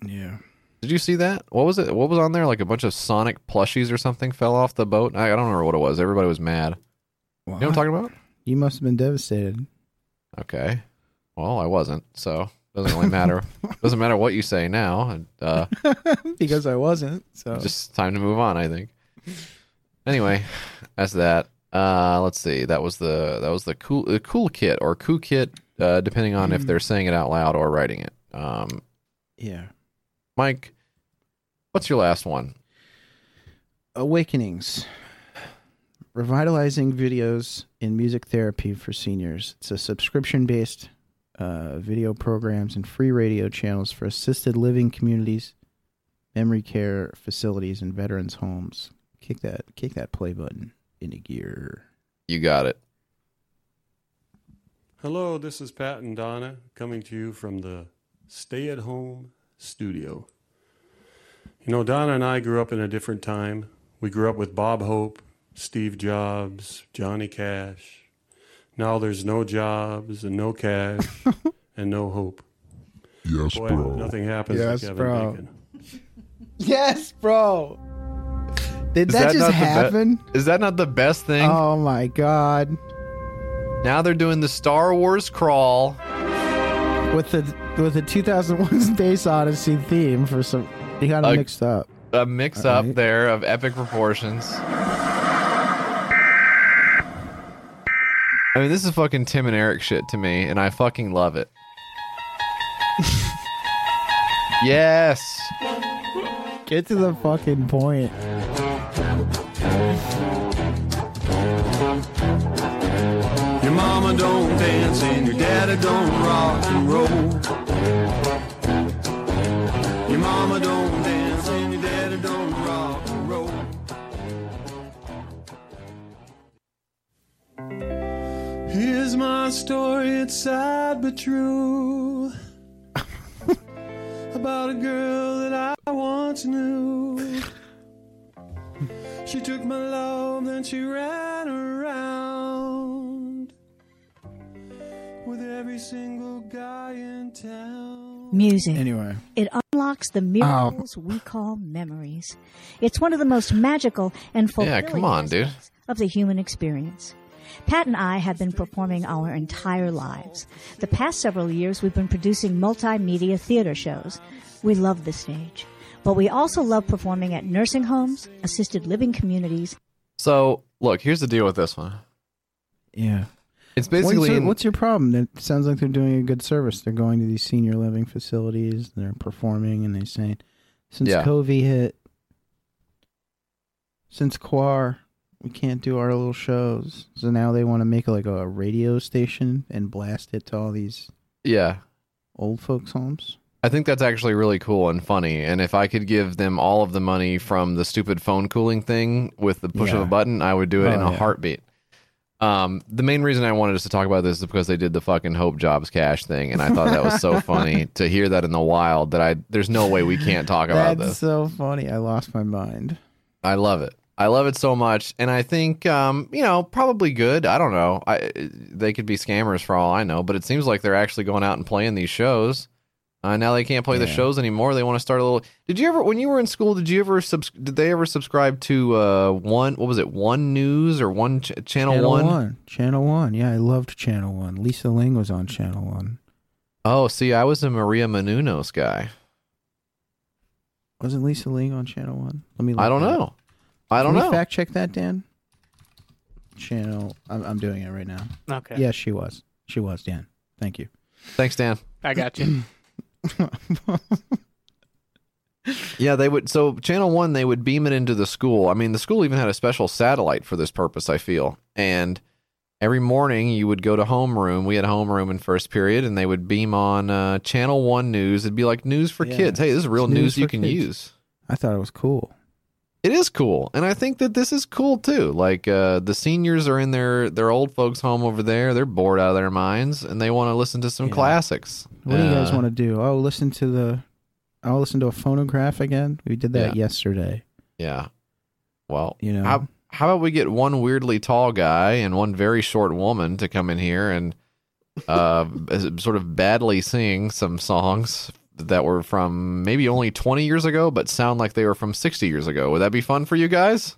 yeah, Did you see that? What was it? What was on there? Like a bunch of Sonic plushies or something fell off the boat. I, I don't remember what it was. Everybody was mad. You know what I'm talking about? You must have been devastated. Okay. Well, I wasn't, so doesn't really matter. doesn't matter what you say now. Uh, because I wasn't. So just time to move on i think anyway that's that uh let's see that was the that was the cool the cool kit or cool kit uh depending on if they're saying it out loud or writing it um yeah. mike what's your last one Awakenings. Revitalizing videos in music therapy for seniors. It's a subscription based uh, video programs and free radio channels for assisted living communities, memory care facilities, and veterans' homes. Kick that kick that play button into gear. you got it Hello, this is Pat and Donna coming to you from the Stay at Home studio. You know, Donna and I grew up in a different time. We grew up with Bob Hope, Steve Jobs, Johnny Cash. Now there's no jobs and no cash and no hope. Yes, Boy, bro. nothing happens Yes, to Kevin bro. Bacon. Yes, bro. Did Is that, not just the be- happen? is that not the best thing oh my god! now they're doing the star wars crawl With the with the 2001 Space Odyssey theme for some, you got it Uh, mixed up. a mix up Alright. there of epic proportions I mean, this is fucking Tim and Eric shit to me, and I fucking love it. yes. Get to the fucking point. Your mama don't dance and your daddy don't rock and roll. Your mama don't story, it's sad but true. About a girl that I once knew. She took my love, then she ran around with every single guy in town. Music. Anyway, It unlocks the oh. miracles we call memories. It's one of the most magical and fulfilling Yeah, come on, dude. of the human experience. Pat and I have been performing our entire lives. The past several years, we've been producing multimedia theater shows. We love the stage. But we also love performing at nursing homes, assisted living communities, So, look, here's the deal with this one. Yeah. It's What's basically your, what's your problem? It sounds like they're doing a good service. They're going to these senior living facilities. They're performing, and they're saying, since Yeah. COVID hit, since Quar, we can't do our little shows. So now they want to make like a radio station and blast it to all these yeah. old folks' homes. I think that's actually really cool and funny. And if I could give them all of the money from the stupid phone cooling thing with the push of Yeah. a button, I would do it Oh, in a yeah. heartbeat. Um, the main reason I wanted us to talk about this is because they did the fucking Hope Jobs Cash thing, and I thought that was so funny to hear that in the wild. That I there's no way we can't talk about That's this. so funny. I lost my mind. I love it. I love it so much, and I think um, you know probably good. I don't know. I they could be scammers for all I know, but it seems like they're actually going out and playing these shows. Uh, now they can't play the shows anymore. They want to start a little. Did you ever, when you were in school, did you ever subs- Did they ever subscribe to uh, one? What was it? One News or one ch- channel, Channel one? one. Channel One. Yeah, I loved Channel One. Lisa Ling was on Channel One. Oh, see, I was a Maria Menounos guy. Wasn't Lisa Ling on Channel One? Let me. I don't know. I don't Can we know. fact check that, Dan. Channel. I'm, I'm doing it right now. Okay. Yes, she was. She was, Dan. Thank you. Thanks, Dan. I got you. Yeah, they would. So, Channel One, they would beam it into the school. I mean, the school even had a special satellite for this purpose. I feel, and every morning you would go to homeroom. We had homeroom in first period, and they would beam on uh, Channel One news. It'd be like news for Yeah. kids. Hey, this is real news, news you can kids. use. I thought it was cool. It is cool, and I think that this is cool too. Like uh, the seniors are in their their old folks' home over there. They're bored out of their minds, and they want to listen to some Yeah. classics. What do you guys Uh, want to do? Oh, listen to the. I'll listen to a phonograph again. We did that Yeah. yesterday. Yeah. Well, You know. how how about we get one weirdly tall guy and one very short woman to come in here and uh sort of badly sing some songs that were from maybe only 20 years ago but sound like they were from 60 years ago. Would that be fun for you guys?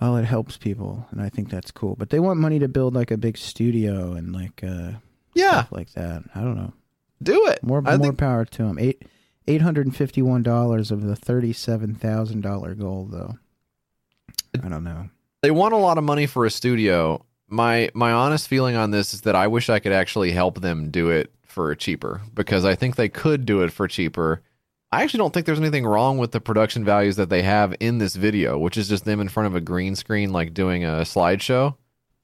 Well, it helps people, and I think that's cool. But they want money to build like a big studio and like uh Yeah, stuff like that. I don't know. do it. More I more think power to them. Eight eight hundred and fifty one dollars of the thirty seven thousand dollar goal, though. I don't know. they want a lot of money for a studio. My my honest feeling on this is that I wish I could actually help them do it for cheaper because I think they could do it for cheaper. I actually don't think there's anything wrong with the production values that they have in this video, which is just them in front of a green screen like doing a slideshow.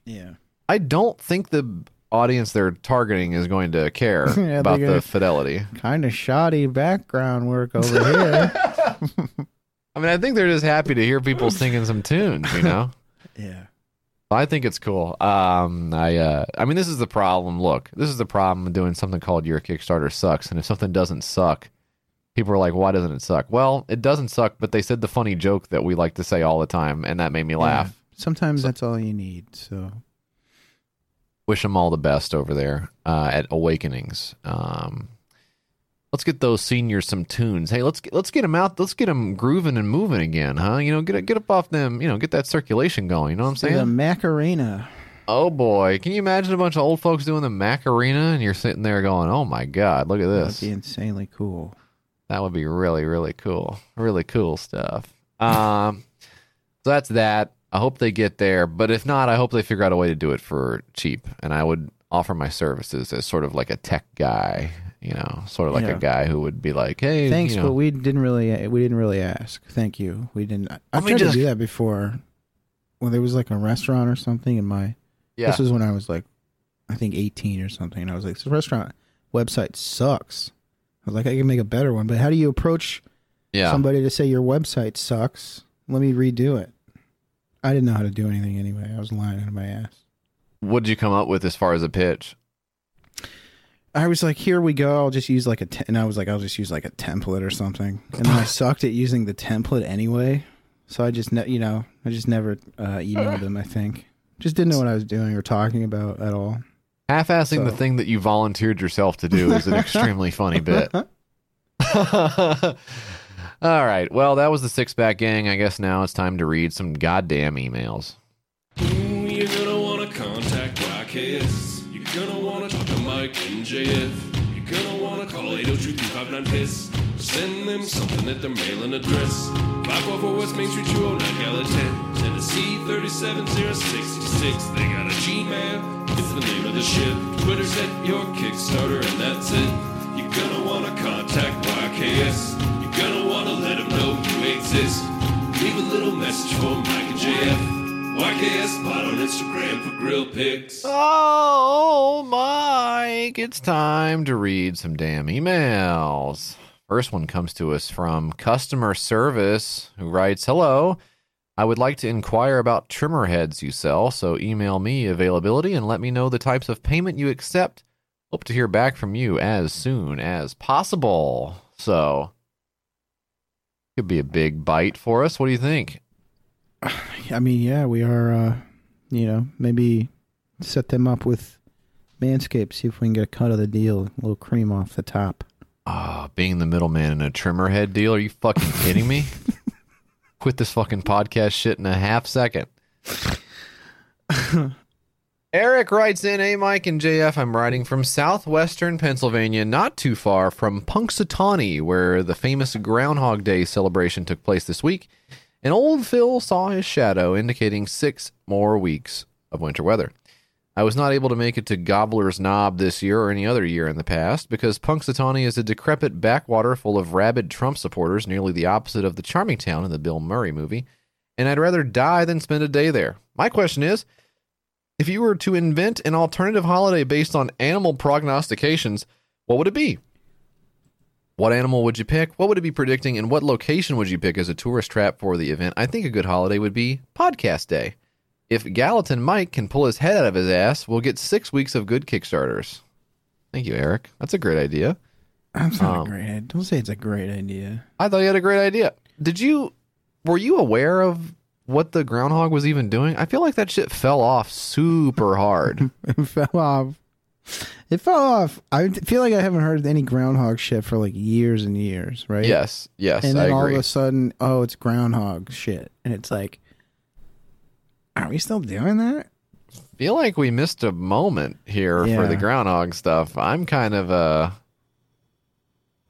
Yeah. I don't think the audience they're targeting is going to care Yeah, about the fidelity. Kind of shoddy background work over here. I mean, I think they're just happy to hear people singing some tunes, you know? yeah. I think it's cool. Um, I, uh, I mean, this is the problem. Look, this is the problem with doing something called your Kickstarter sucks. And if something doesn't suck, people are like, "Why doesn't it suck?" Well, it doesn't suck, but they said the funny joke that we like to say all the time, and that made me laugh. Yeah. Sometimes that's all you need. So Wish them all the best over there uh, at Awakenings. Um, let's get those seniors some tunes. Hey, let's get, let's get them out. Let's get them grooving and moving again, huh? You know, get get up off them. You know, get that circulation going. You know what I'm saying? the Macarena. Oh boy, can you imagine a bunch of old folks doing the Macarena and you're sitting there going, "Oh my god, look at this!" That'd be insanely cool. That would be really really cool. Really cool stuff. Um so that's that. I hope they get there, but if not, I hope they figure out a way to do it for cheap and I would offer my services as sort of like a tech guy, you know, sort of like Yeah. a guy who would be like, "Hey, Thanks, you know, but we didn't really we didn't really ask. Thank you. We didn't. I, I Let me tried just- to do that before. When there was like a restaurant or something in my. yeah. This was when I was like, I think eighteen or something, and I was like, "This restaurant website sucks." I was like, "I can make a better one," but how do you approach yeah. somebody to say your website sucks? Let me redo it. I didn't know how to do anything anyway. I was lying out of my ass. What'd you come up with as far as a pitch? I was like, here we go. I'll just use like a, te-, and I was like, I'll just use like a template or something. And then I sucked at using the template anyway. So I just, ne- you know, I just never uh, emailed them, I think. Just didn't know what I was doing or talking about at all. Half-assing the thing that you volunteered yourself to do is an extremely funny bit. All right. Well, that was the six pack gang. I guess now it's time to read some goddamn emails. JF. You're gonna wanna call 802 359 piss. Send them something at their mailing address. 544 West Main Street, 209 Gallatin, Tennessee 37066. They got a Gmail, it's the name of the ship. Twitter's at your Kickstarter, and that's it. You're gonna wanna contact YKS. You're gonna wanna let them know you exist. Leave a little message for Mike and JF. YKS Pod on Instagram for grill pics. Oh, Mike, it's time to read some damn emails. First one comes to us from customer service who writes, "Hello, I would like to inquire about trimmer heads you sell, so email me availability and let me know the types of payment you accept. Hope to hear back from you as soon as possible." So, could be a big bite for us. What do you think? I mean, yeah, we are. uh You know, maybe set them up with Manscaped. See if we can get a cut of the deal. A little cream off the top. Ah, being the middleman in a trimmer head deal? Are you fucking kidding me? Quit this fucking podcast shit in a half second. Eric writes in, Hey Mike and JF, I'm writing from southwestern Pennsylvania, not too far from Punxsutawney, where the famous Groundhog Day celebration took place this week. And old Phil saw his shadow, indicating six more weeks of winter weather. I was not able to make it to Gobbler's Knob this year or any other year in the past because Punxsutawney is a decrepit backwater full of rabid Trump supporters, nearly the opposite of the charming town in the Bill Murray movie, and I'd rather die than spend a day there. My question is if you were to invent an alternative holiday based on animal prognostications, what would it be? What animal would you pick? What would it be predicting? And what location would you pick as a tourist trap for the event? I think a good holiday would be Podcast Day. If Gallatin Mike can pull his head out of his ass, we'll get six weeks of good Kickstarters. Thank you, Eric. That's a great idea. That's not Um, a great. idea. Don't say it's a great idea. I thought you had a great idea. Did you? Were you aware of what the groundhog was even doing? I feel like that shit fell off super hard. it fell off. It fell off. I feel like I haven't heard any groundhog shit for like years and years, right? Yes, yes, And then all of a sudden, oh, it's groundhog shit, and it's like, are we still doing that? feel like we missed a moment here Yeah. for the groundhog stuff. I'm kind of uh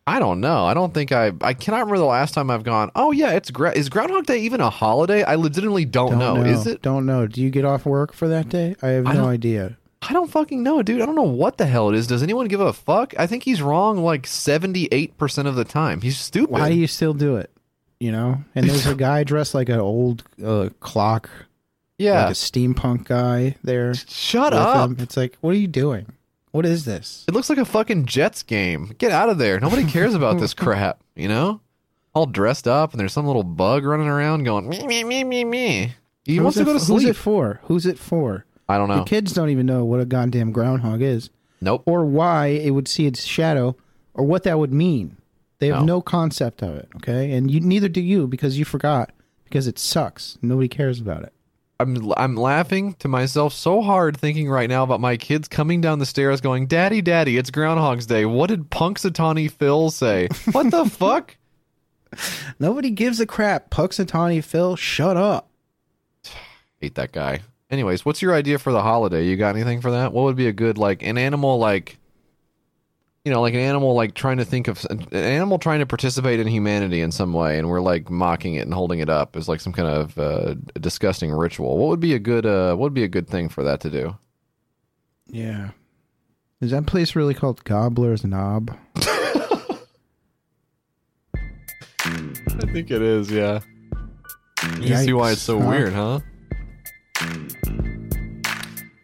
I don't know. I don't think I I cannot remember the last time I've gone, "Oh yeah, it's is Groundhog Day even a holiday?" I legitimately don't, know. Is it? Don't know. Do you get off work for that day? I have I no don't- idea. I don't fucking know, dude. I don't know what the hell it is. Does anyone give a fuck? I think he's wrong like 78% of the time. He's stupid. Why do you still do it? You know. And there's a guy dressed like an old uh, clock. Yeah. Like a steampunk guy there. Shut up. him. It's like, what are you doing? What is this? It looks like a fucking Jets game. Get out of there. Nobody cares about this crap, you know? All dressed up and there's some little bug running around going me me me me me. He Who's wants to go to f- Who's sleep. it for? Who's it for? I don't know. The kids don't even know what a goddamn groundhog is. Nope. Or why it would see its shadow or what that would mean. They have No. no, concept of it, okay? And you neither do you because you forgot because it sucks. Nobody cares about it. I'm I'm laughing to myself so hard thinking right now about my kids coming down the stairs going, "Daddy, daddy, it's Groundhog's Day. What did Punxsutawney Phil say? What the fuck?" Nobody gives a crap. Puxatawny Phil, shut up. Hate that guy. Anyways, what's your idea for the holiday? You got anything for that? What would be a good like an animal like you know, like an animal like trying to think of an animal trying to participate in humanity in some way and we're like mocking it and holding it up as like some kind of uh, disgusting ritual. What would be a good uh what would be a good thing for that to do? Yeah. Is that place really called Gobbler's Knob? I think it is, yeah. You see why it's so huh? weird, huh?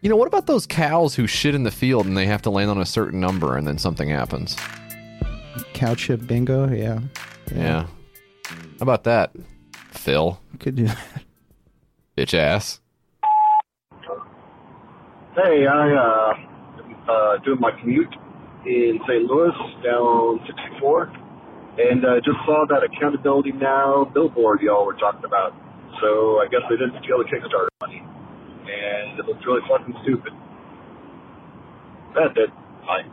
You know, what about those cows who shit in the field and they have to land on a certain number and then something happens? Cow chip bingo? Yeah. Yeah. How about that, Phil? Could do that. Bitch ass. Hey, I uh, uh, doing my commute in St. Louis down 64, and uh, just saw that Accountability Now billboard y'all were talking about. So I guess they didn't steal the Kickstarter money, and it looks really fucking stupid. That's it. Bye.